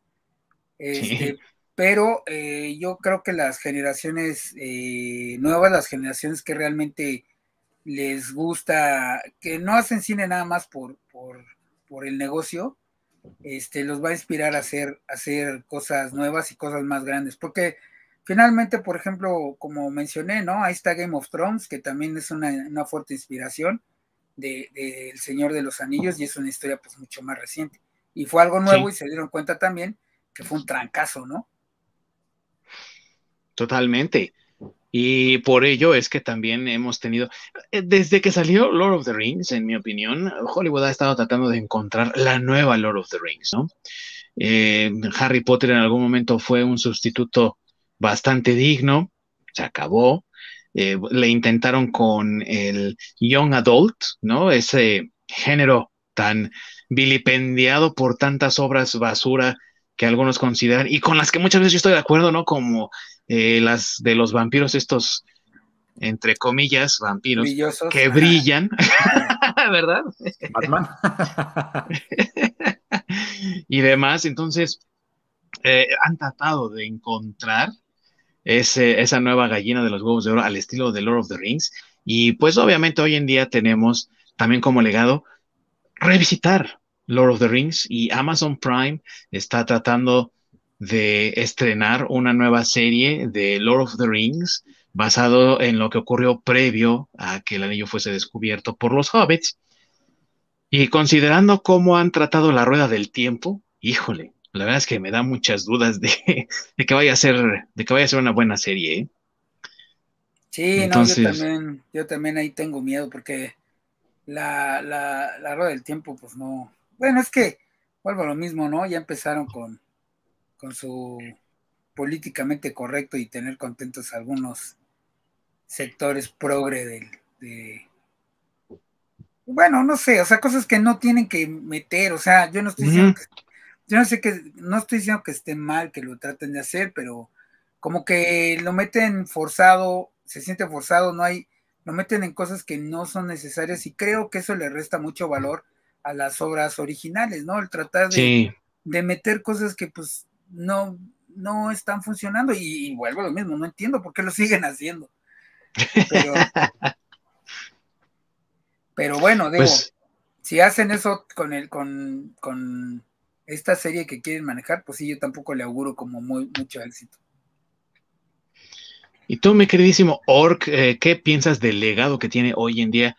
Este, pero eh, yo creo que las generaciones eh, nuevas, las generaciones que realmente les gusta, que no hacen cine nada más por, por, el negocio, este, los va a inspirar a hacer, a hacer cosas nuevas y cosas más grandes. Porque Finalmente, por ejemplo, como mencioné, ¿no? Ahí está Game of Thrones, que también es una, fuerte inspiración del de, Señor de los Anillos y es una historia pues mucho más reciente. Y fue algo nuevo y se dieron cuenta también que fue un trancazo, ¿no? Totalmente. Y por ello es que también hemos tenido, eh, desde que salió Lord of the Rings, en mi opinión, Hollywood ha estado tratando de encontrar la nueva Lord of the Rings, ¿no? Eh, Harry Potter en algún momento fue un sustituto bastante digno, se acabó. Eh, le intentaron con el Young Adult, ¿no? Ese género tan vilipendiado por tantas obras basura que algunos consideran y con las que muchas veces yo estoy de acuerdo, ¿no? Como eh, las de los vampiros, estos, entre comillas, vampiros, que brillan, ¿verdad? Batman. y demás, entonces, eh, han tratado de encontrar esa nueva gallina de los huevos de oro al estilo de Lord of the Rings. Y pues obviamente hoy en día tenemos también como legado revisitar Lord of the Rings y Amazon Prime está tratando de estrenar una nueva serie de Lord of the Rings basado en lo que ocurrió previo a que el anillo fuese descubierto por los hobbits. Y considerando cómo han tratado la rueda del tiempo, híjole, la verdad es que me da muchas dudas de, que vaya a ser, de que vaya a ser una buena serie. ¿eh? Sí, Entonces, no, yo también, yo también ahí tengo miedo porque la, la, la rueda del tiempo, pues no. Bueno, es que vuelvo a lo mismo, ¿no? Ya empezaron con, con su políticamente correcto y tener contentos algunos sectores progre del, de, bueno, no sé, o sea, cosas que no tienen que meter, o sea, yo no estoy diciendo que, yo no sé que, no estoy diciendo que esté mal que lo traten de hacer, pero como que lo meten forzado, se siente forzado, no hay, lo meten en cosas que no son necesarias y creo que eso le resta mucho valor a las obras originales, ¿no? El tratar de, de meter cosas que pues no, no están funcionando y, vuelvo a lo mismo, no entiendo por qué lo siguen haciendo. Pero, pero bueno, digo, pues si hacen eso con el, con, con esta serie que quieren manejar, pues sí, yo tampoco le auguro como muy, mucho éxito. Y tú, mi queridísimo Orc, eh, ¿qué piensas del legado que tiene hoy en día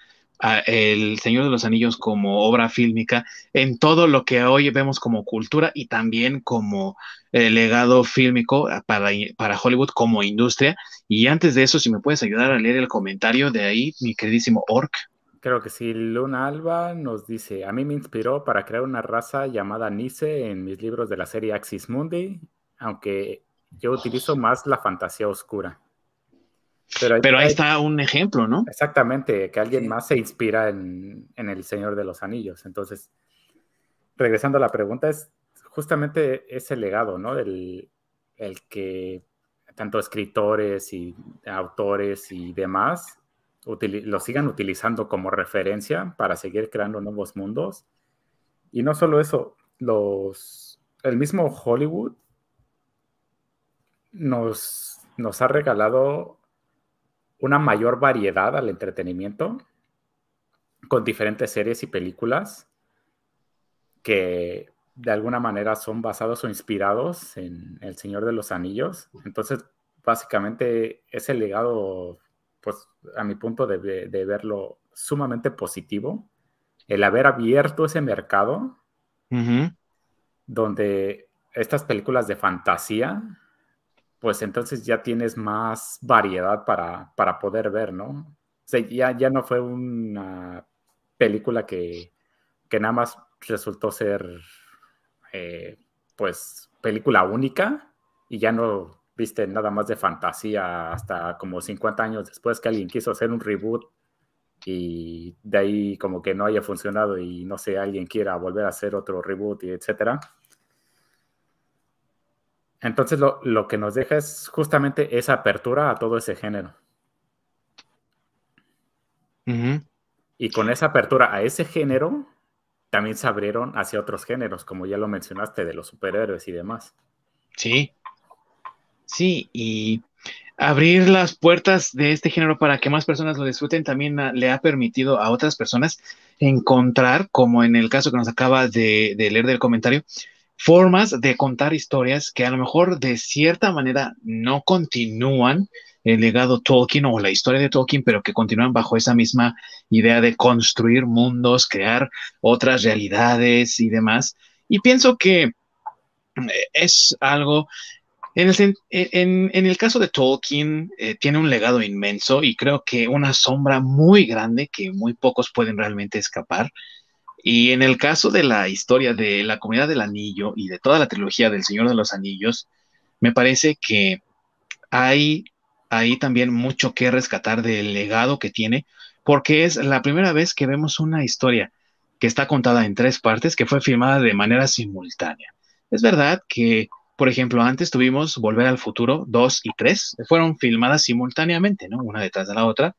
el Señor de los Anillos como obra fílmica en todo lo que hoy vemos como cultura y también como eh, legado fílmico para, para Hollywood como industria. Y antes de eso, si me puedes ayudar a leer el comentario de ahí, mi queridísimo Orc. Creo que sí, Luna Alba nos dice, a mí me inspiró para crear una raza llamada Nice en mis libros de la serie Axis Mundi, aunque yo utilizo más la fantasía oscura. Pero ahí, está un ejemplo, ¿no? Exactamente, que alguien más se inspira en, El Señor de los Anillos. Entonces, regresando a la pregunta, es justamente ese legado, ¿no? El, el que tanto escritores y autores y demás lo sigan utilizando como referencia para seguir creando nuevos mundos. Y no solo eso, los, el mismo Hollywood nos, nos ha regalado una mayor variedad al entretenimiento con diferentes series y películas que de alguna manera son basados o inspirados en El Señor de los Anillos. Entonces, básicamente, ese legado, pues a mi punto de, verlo sumamente positivo, el haber abierto ese mercado donde estas películas de fantasía pues entonces ya tienes más variedad para, poder ver, ¿no? O sea, ya, ya no fue una película que, nada más resultó ser, eh, pues, película única y ya no viste nada más de fantasía hasta como 50 años después que alguien quiso hacer un reboot y de ahí como que no haya funcionado y no sé, alguien quiera volver a hacer otro reboot y etcétera. Entonces lo, que nos deja es justamente esa apertura a todo ese género. Y con esa apertura a ese género, también se abrieron hacia otros géneros, como ya lo mencionaste, de los superhéroes y demás. Sí. Sí, y abrir las puertas de este género para que más personas lo disfruten también le ha permitido a otras personas encontrar, como en el caso que nos acaba de leer del comentario, formas de contar historias que a lo mejor de cierta manera no continúan el legado Tolkien o la historia de Tolkien, pero que continúan bajo esa misma idea de construir mundos, crear otras realidades y demás. Y pienso que eh, es algo, en el, caso de Tolkien, eh, tiene un legado inmenso y creo que una sombra muy grande que muy pocos pueden realmente escapar. Y en el caso de la historia de la comunidad del anillo y de toda la trilogía del Señor de los Anillos, me parece que hay ahí también mucho que rescatar del legado que tiene, porque es la primera vez que vemos una historia que está contada en tres partes, que fue filmada de manera simultánea. Es verdad que, por ejemplo, antes tuvimos Volver al Futuro 2 y 3, fueron filmadas simultáneamente, ¿no? Una detrás de la otra,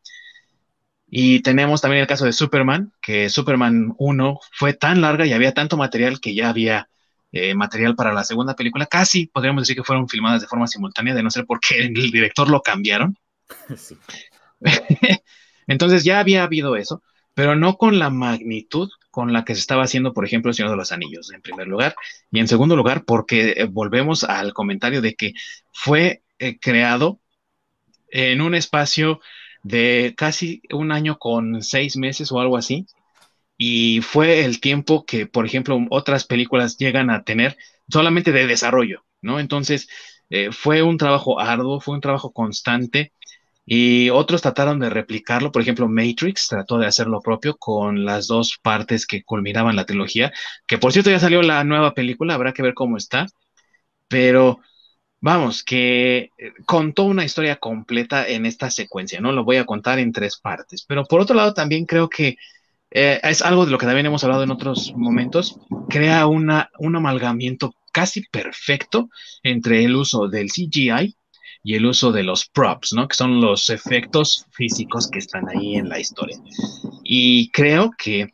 y tenemos también el caso de Superman, que Superman 1 fue tan larga y había tanto material que ya había eh, material para la segunda película. Casi podríamos decir que fueron filmadas de forma simultánea, de no ser porque el director lo cambiaron. Entonces ya había habido eso, pero no con la magnitud con la que se estaba haciendo, por ejemplo, El Señor de los Anillos, en primer lugar. Y en segundo lugar, porque eh, volvemos al comentario de que fue eh, creado en un espacio de casi un año con seis meses o algo así. Y fue el tiempo que, por ejemplo, otras películas llegan a tener solamente de desarrollo, ¿no? Entonces, eh, fue un trabajo arduo, fue un trabajo constante y otros trataron de replicarlo. Por ejemplo, Matrix trató de hacer lo propio con las dos partes que culminaban la trilogía, que por cierto ya salió la nueva película, habrá que ver cómo está, pero vamos, que eh, contó una historia completa en esta secuencia, ¿no? Lo voy a contar en tres partes, pero por otro lado también creo que eh, es algo de lo que también hemos hablado en otros momentos, crea una, un amalgamiento casi perfecto entre el uso del CGI y el uso de los props, ¿no? Que son los efectos físicos que están ahí en la historia. Y creo que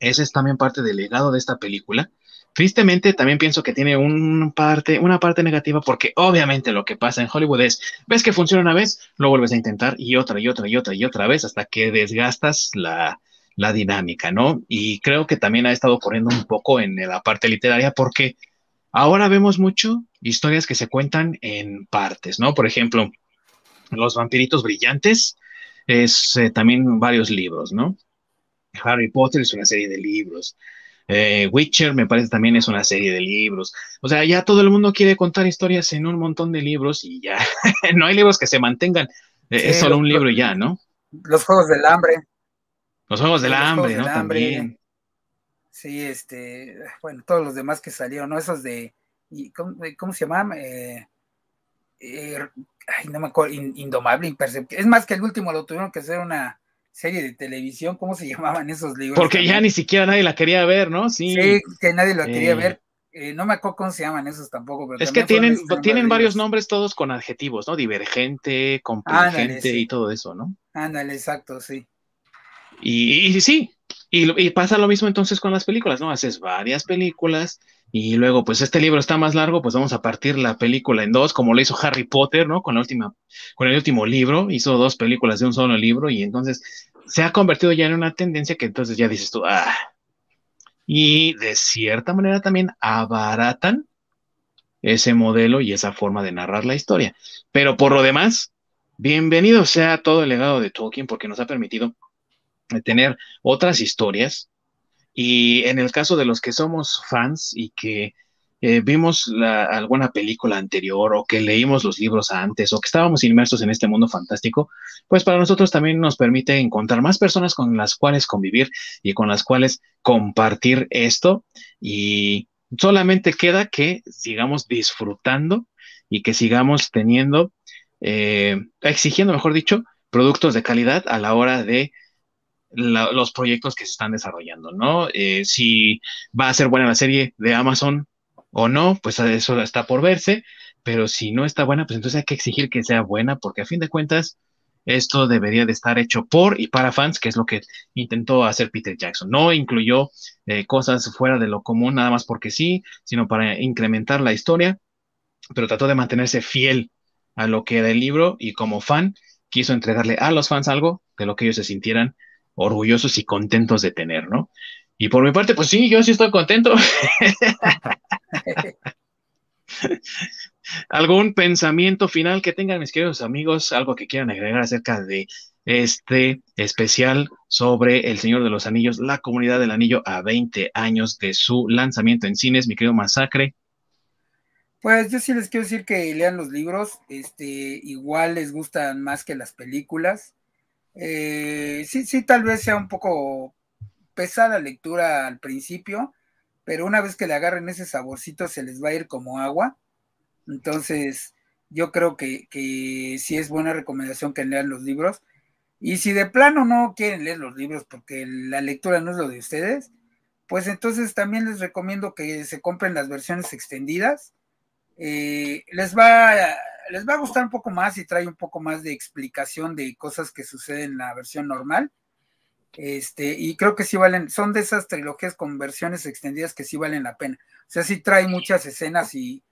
ese es también parte del legado de esta película. Tristemente, también pienso que tiene una parte negativa porque obviamente lo que pasa en Hollywood es, ves que funciona una vez, lo vuelves a intentar y otra y otra y otra y otra vez hasta que desgastas la, la dinámica, ¿no? Y creo que también ha estado ocurriendo un poco en la parte literaria porque ahora vemos mucho historias que se cuentan en partes, ¿no? Por ejemplo, Los vampiritos brillantes es eh, también varios libros, ¿no? Harry Potter es una serie de libros. Eh, Witcher me parece también es una serie de libros. O sea, ya todo el mundo quiere contar historias en un montón de libros y ya no hay libros que se mantengan. Eh, es solo un libro y ya, ¿no? Los Juegos del Hambre. Los Juegos del Hambre, ¿no? También. Sí, este, bueno, todos los demás que salieron, ¿no? Esos de, ¿cómo, se llaman? Eh, ay, no me acuerdo, Indomable, Imperceptible. Es más que el último lo tuvieron que hacer una, serie de televisión, ¿cómo se llamaban esos libros? Porque ya ni siquiera nadie la quería ver, ¿no? Sí, sí que nadie la quería eh, ver. Eh, no me acuerdo cómo se llaman esos tampoco. es que tienen, tienen varios nombres todos con adjetivos, ¿no? Divergente, complejente y todo eso, ¿no? Ándale, exacto, sí. Y, sí, y, y, pasa lo mismo entonces con las películas, ¿no? Haces varias películas y luego, pues este libro está más largo, pues vamos a partir la película en dos, como lo hizo Harry Potter, ¿no? Con la última, con el último libro, hizo dos películas de un solo libro y entonces se ha convertido ya en una tendencia que entonces ya dices tú, ah. Y de cierta manera también abaratan ese modelo y esa forma de narrar la historia. Pero por lo demás, bienvenido sea todo el legado de Tolkien porque nos ha permitido tener otras historias. Y en el caso de los que somos fans y que eh, vimos alguna película anterior o que leímos los libros antes o que estábamos inmersos en este mundo fantástico, pues para nosotros también nos permite encontrar más personas con las cuales convivir y con las cuales compartir esto y solamente queda que sigamos disfrutando y que sigamos teniendo, eh, exigiendo, mejor dicho, productos de calidad a la hora de los proyectos que se están desarrollando, ¿no? Eh, si va a ser buena la serie de Amazon, o no, pues eso está por verse, pero si no está buena, pues entonces hay que exigir que sea buena, porque a fin de cuentas, esto debería de estar hecho por y para fans, que es lo que intentó hacer Peter Jackson. No incluyó eh, cosas fuera de lo común, nada más porque sí, sino para incrementar la historia, pero trató de mantenerse fiel a lo que era el libro y como fan quiso entregarle a los fans algo de lo que ellos se sintieran orgullosos y contentos de tener, ¿no? Y por mi parte, pues sí, yo sí estoy contento. ¿Algún pensamiento final que tengan mis queridos amigos? ¿Algo que quieran agregar acerca de este especial sobre El Señor de los Anillos, la comunidad del anillo a 20 años de su lanzamiento en cines, mi querido Masacre? Pues yo sí les quiero decir que lean los libros, este, igual les gustan más que las películas. Eh, sí, sí, tal vez sea un poco pesada lectura al principio, pero una vez que le agarren ese saborcito se les va a ir como agua. Entonces, yo creo que, que sí es buena recomendación que lean los libros. Y si de plano no quieren leer los libros porque la lectura no es lo de ustedes, pues entonces también les recomiendo que se compren las versiones extendidas. Eh, les, va, les va a gustar un poco más y trae un poco más de explicación de cosas que suceden en la versión normal. Este, y creo que sí valen, son de esas trilogías con versiones extendidas que sí valen la pena. O sea, sí trae muchas escenas y,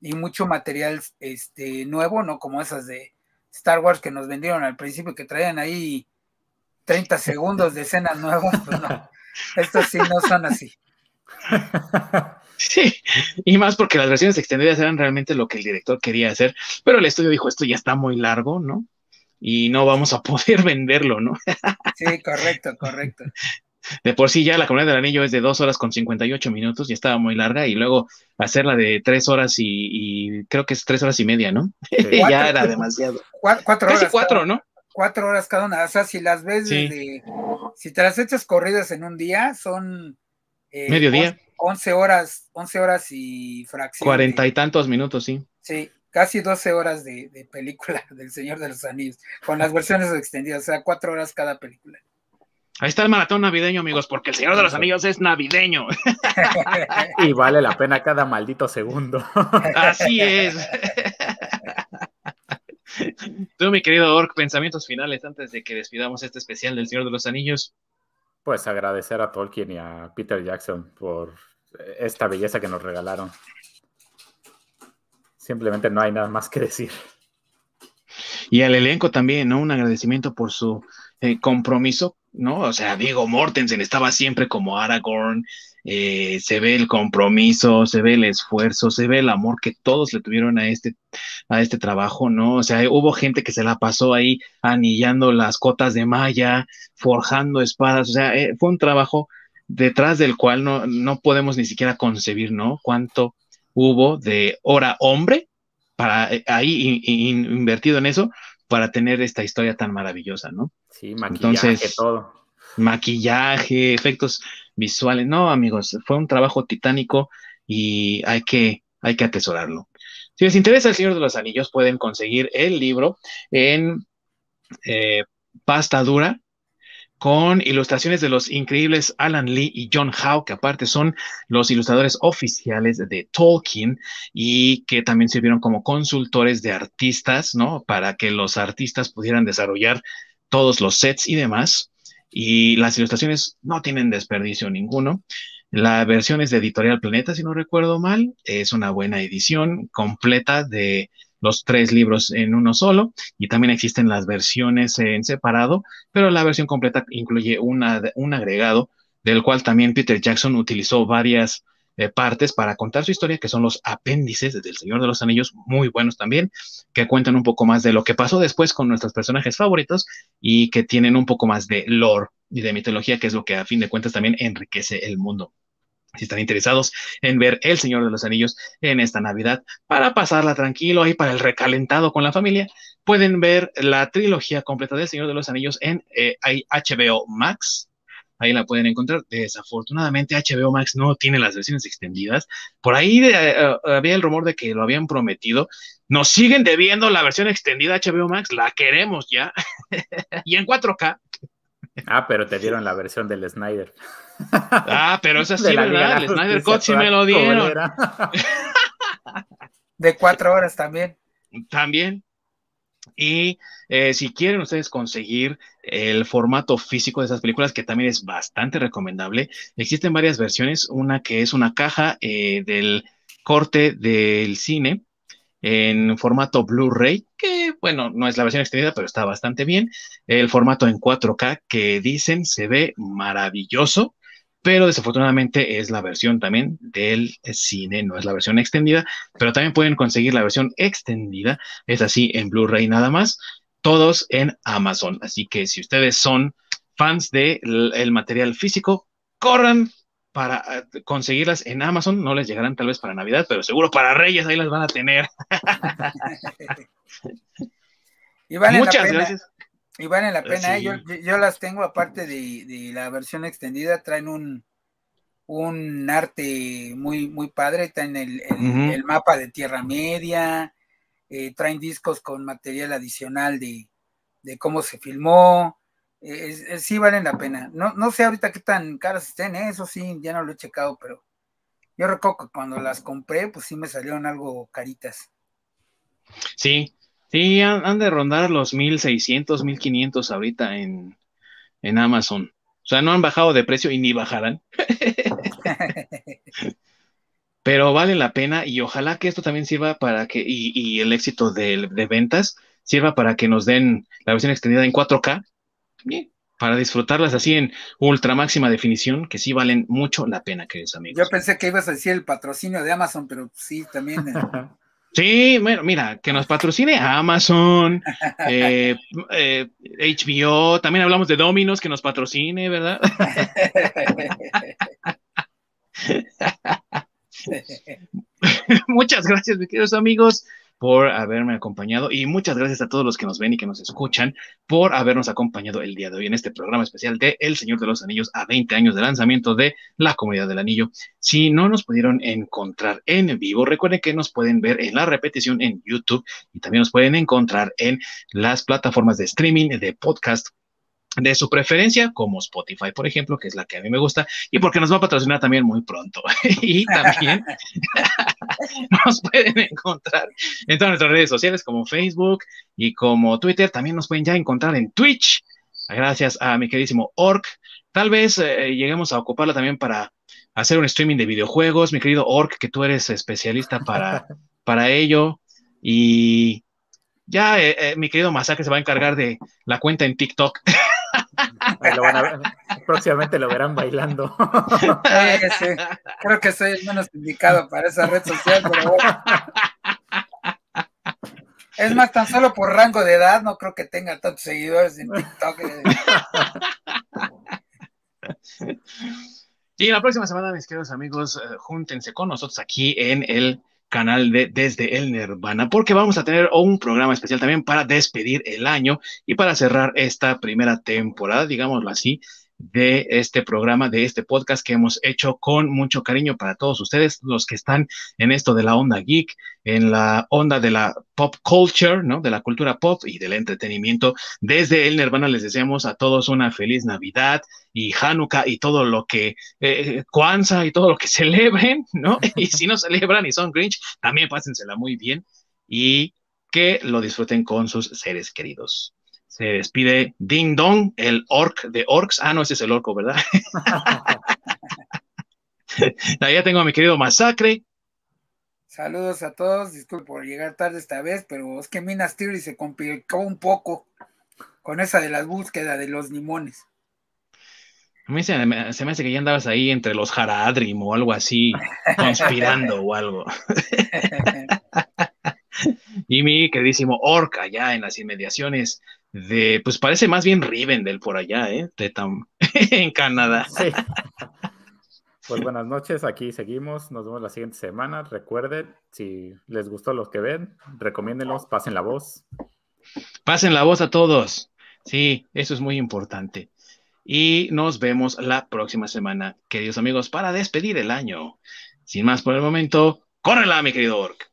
mucho material este, nuevo, ¿no? Como esas de Star Wars que nos vendieron al principio, que traían ahí 30 segundos de escenas nuevas. Pues no, estos sí no son así. Sí, y más porque las versiones extendidas eran realmente lo que el director quería hacer, pero el estudio dijo, esto ya está muy largo, ¿no? Y no vamos a poder venderlo, ¿no? sí, correcto, correcto. De por sí ya la comunidad del anillo es de dos horas con 58 minutos y estaba muy larga y luego hacerla de tres horas y, creo que es tres horas y media, ¿no? ya era demasiado. Cuatro, horas. Casi cuatro, ¿no? Cuatro horas cada una. O sea, si las ves desde, si te las echas corridas en un día, son eh, medio día. Once horas, once horas y fracción. Cuarenta y tantos minutos, sí. Sí, casi 12 horas de, película del Señor de los Anillos, con las versiones extendidas, o sea, cuatro horas cada película. Ahí está el maratón navideño, amigos, porque el Señor de los Anillos es navideño. y vale la pena cada maldito segundo. Así es. Tú, mi querido Orc, pensamientos finales antes de que despidamos este especial del Señor de los Anillos. Pues agradecer a Tolkien y a Peter Jackson por esta belleza que nos regalaron. Simplemente no hay nada más que decir. Y al elenco también, ¿no? Un agradecimiento por su eh, compromiso, ¿no? O sea, Diego Mortensen estaba siempre como Aragorn, eh, se ve el compromiso, se ve el esfuerzo, se ve el amor que todos le tuvieron a este, a este trabajo, ¿no? O sea, hubo gente que se la pasó ahí anillando las cotas de malla, forjando espadas, o sea, eh, fue un trabajo detrás del cual no, no podemos ni siquiera concebir, ¿no? Cuánto hubo de hora hombre para eh, ahí invertido en eso para tener esta historia tan maravillosa, ¿no? Sí, maquillaje, Entonces, todo. Maquillaje, efectos visuales. No, amigos, fue un trabajo titánico y hay que, hay que atesorarlo. Si les interesa El Señor de los Anillos, pueden conseguir el libro en eh, pasta dura con ilustraciones de los increíbles Alan Lee y John Howe, que aparte son los ilustradores oficiales de Tolkien y que también sirvieron como consultores de artistas, ¿no? Para que los artistas pudieran desarrollar todos los sets y demás. Y las ilustraciones no tienen desperdicio ninguno. La versión es de Editorial Planeta, si no recuerdo mal. Es una buena edición completa de los tres libros en uno solo y también existen las versiones en separado, pero la versión completa incluye una, un agregado del cual también Peter Jackson utilizó varias eh, partes para contar su historia, que son los apéndices del Señor de los Anillos, muy buenos también, que cuentan un poco más de lo que pasó después con nuestros personajes favoritos y que tienen un poco más de lore y de mitología, que es lo que a fin de cuentas también enriquece el mundo si están interesados en ver El Señor de los Anillos en esta Navidad, para pasarla tranquilo ahí para el recalentado con la familia, pueden ver la trilogía completa del Señor de los Anillos en HBO eh, Max. Ahí la pueden encontrar. Desafortunadamente, HBO Max no tiene las versiones extendidas. Por ahí eh, eh, había el rumor de que lo habían prometido. Nos siguen debiendo la versión extendida HBO Max. La queremos ya. y en 4K. Ah, pero te dieron la versión del Snyder. Ah, pero es así, ¿verdad? El Snyder Cut sí me lo dieron. De cuatro horas también. También. Y eh, si quieren ustedes conseguir el formato físico de esas películas, que también es bastante recomendable, existen varias versiones. Una que es una caja eh, del corte del cine en formato Blu-ray, que bueno, no es la versión extendida, pero está bastante bien. El formato en 4K que dicen se ve maravilloso pero desafortunadamente es la versión también del cine, no es la versión extendida, pero también pueden conseguir la versión extendida, es así en Blu-ray nada más, todos en Amazon. Así que si ustedes son fans del material físico, corran para eh, conseguirlas en Amazon, no les llegarán tal vez para Navidad, pero seguro para Reyes ahí las van a tener. Muchas gracias. Y valen la pena, ¿eh? yo, las tengo aparte de, la versión extendida, traen un, un arte muy, muy padre, traen el, el, mapa de Tierra Media, eh, traen discos con material adicional de, cómo se filmó, eh, sí valen la pena. No, no sé ahorita qué tan caras estén, eso sí, ya no lo he checado, pero yo recuerdo que cuando las compré, pues sí me salieron algo caritas. Sí, Sí, han, de rondar los 1600, 1500 ahorita en, en Amazon. O sea, no han bajado de precio y ni bajarán. Pero vale la pena y ojalá que esto también sirva para que, y, el éxito de, ventas, sirva para que nos den la versión extendida en 4K, para disfrutarlas así en ultra máxima definición, que sí valen mucho la pena, queridos amigos. Yo pensé que ibas a decir el patrocinio de Amazon, pero sí, también. Eh, Sí, bueno, mira, que nos patrocine Amazon, HBO, eh, también hablamos de Dominos, que nos patrocine, ¿verdad? Muchas gracias, mis queridos amigos por haberme acompañado y muchas gracias a todos los que nos ven y que nos escuchan por habernos acompañado el día de hoy en este programa especial de El Señor de los Anillos a 20 años de lanzamiento de La Comunidad del Anillo. Si no nos pudieron encontrar en vivo, recuerden que nos pueden ver en la repetición en YouTube y también nos pueden encontrar en las plataformas de streaming de podcast de su preferencia, como Spotify, por ejemplo, que es la que a mí me gusta, y porque nos va a patrocinar también muy pronto. y también nos pueden encontrar en todas nuestras redes sociales como Facebook y como Twitter. También nos pueden ya encontrar en Twitch, gracias a mi queridísimo Orc. Tal vez eh, lleguemos a ocuparla también para hacer un streaming de videojuegos, mi querido Orc, que tú eres especialista para, para ello. Y ya eh, eh, mi querido Masacre se va a encargar de la cuenta en TikTok. Próximamente lo verán bailando. Creo que soy el menos indicado para esa red social, pero bueno. Es más, tan solo por rango de edad, no creo que tenga tantos seguidores en TikTok. Y la próxima semana, mis queridos amigos, eh, júntense con nosotros aquí en el canal de Desde el Nirvana, porque vamos a tener un programa especial también para despedir el año y para cerrar esta primera temporada, digámoslo así, de este programa, de este podcast que hemos hecho con mucho cariño para todos ustedes, los que están en esto de la onda geek, en la onda de la pop culture, ¿no? De la cultura pop y del entretenimiento. Desde el Nirvana les deseamos a todos una feliz Navidad y Hanukkah y todo lo que, eh, Kwanzaa y todo lo que celebren, ¿no? Y si no celebran y son Grinch, también pásensela muy bien y que lo disfruten con sus seres queridos se despide Ding Dong, el orc de orcs. Ah, no, ese es el orco, ¿verdad? ya tengo a mi querido Masacre. Saludos a todos, disculpe por llegar tarde esta vez, pero es que Minas Tirith se complicó un poco con esa de la búsqueda de los limones. A mí se me, hace que ya andabas ahí entre los Haradrim o algo así, conspirando o algo. y mi queridísimo Orc allá en las inmediaciones de, pues parece más bien Rivendell por allá, ¿eh? De en Canadá. Sí. Pues buenas noches, aquí seguimos, nos vemos la siguiente semana. Recuerden, si les gustó los que ven, recomiéndenlos, pasen la voz. Pasen la voz a todos. Sí, eso es muy importante. Y nos vemos la próxima semana, queridos amigos, para despedir el año. Sin más por el momento, córrela, mi querido Orc.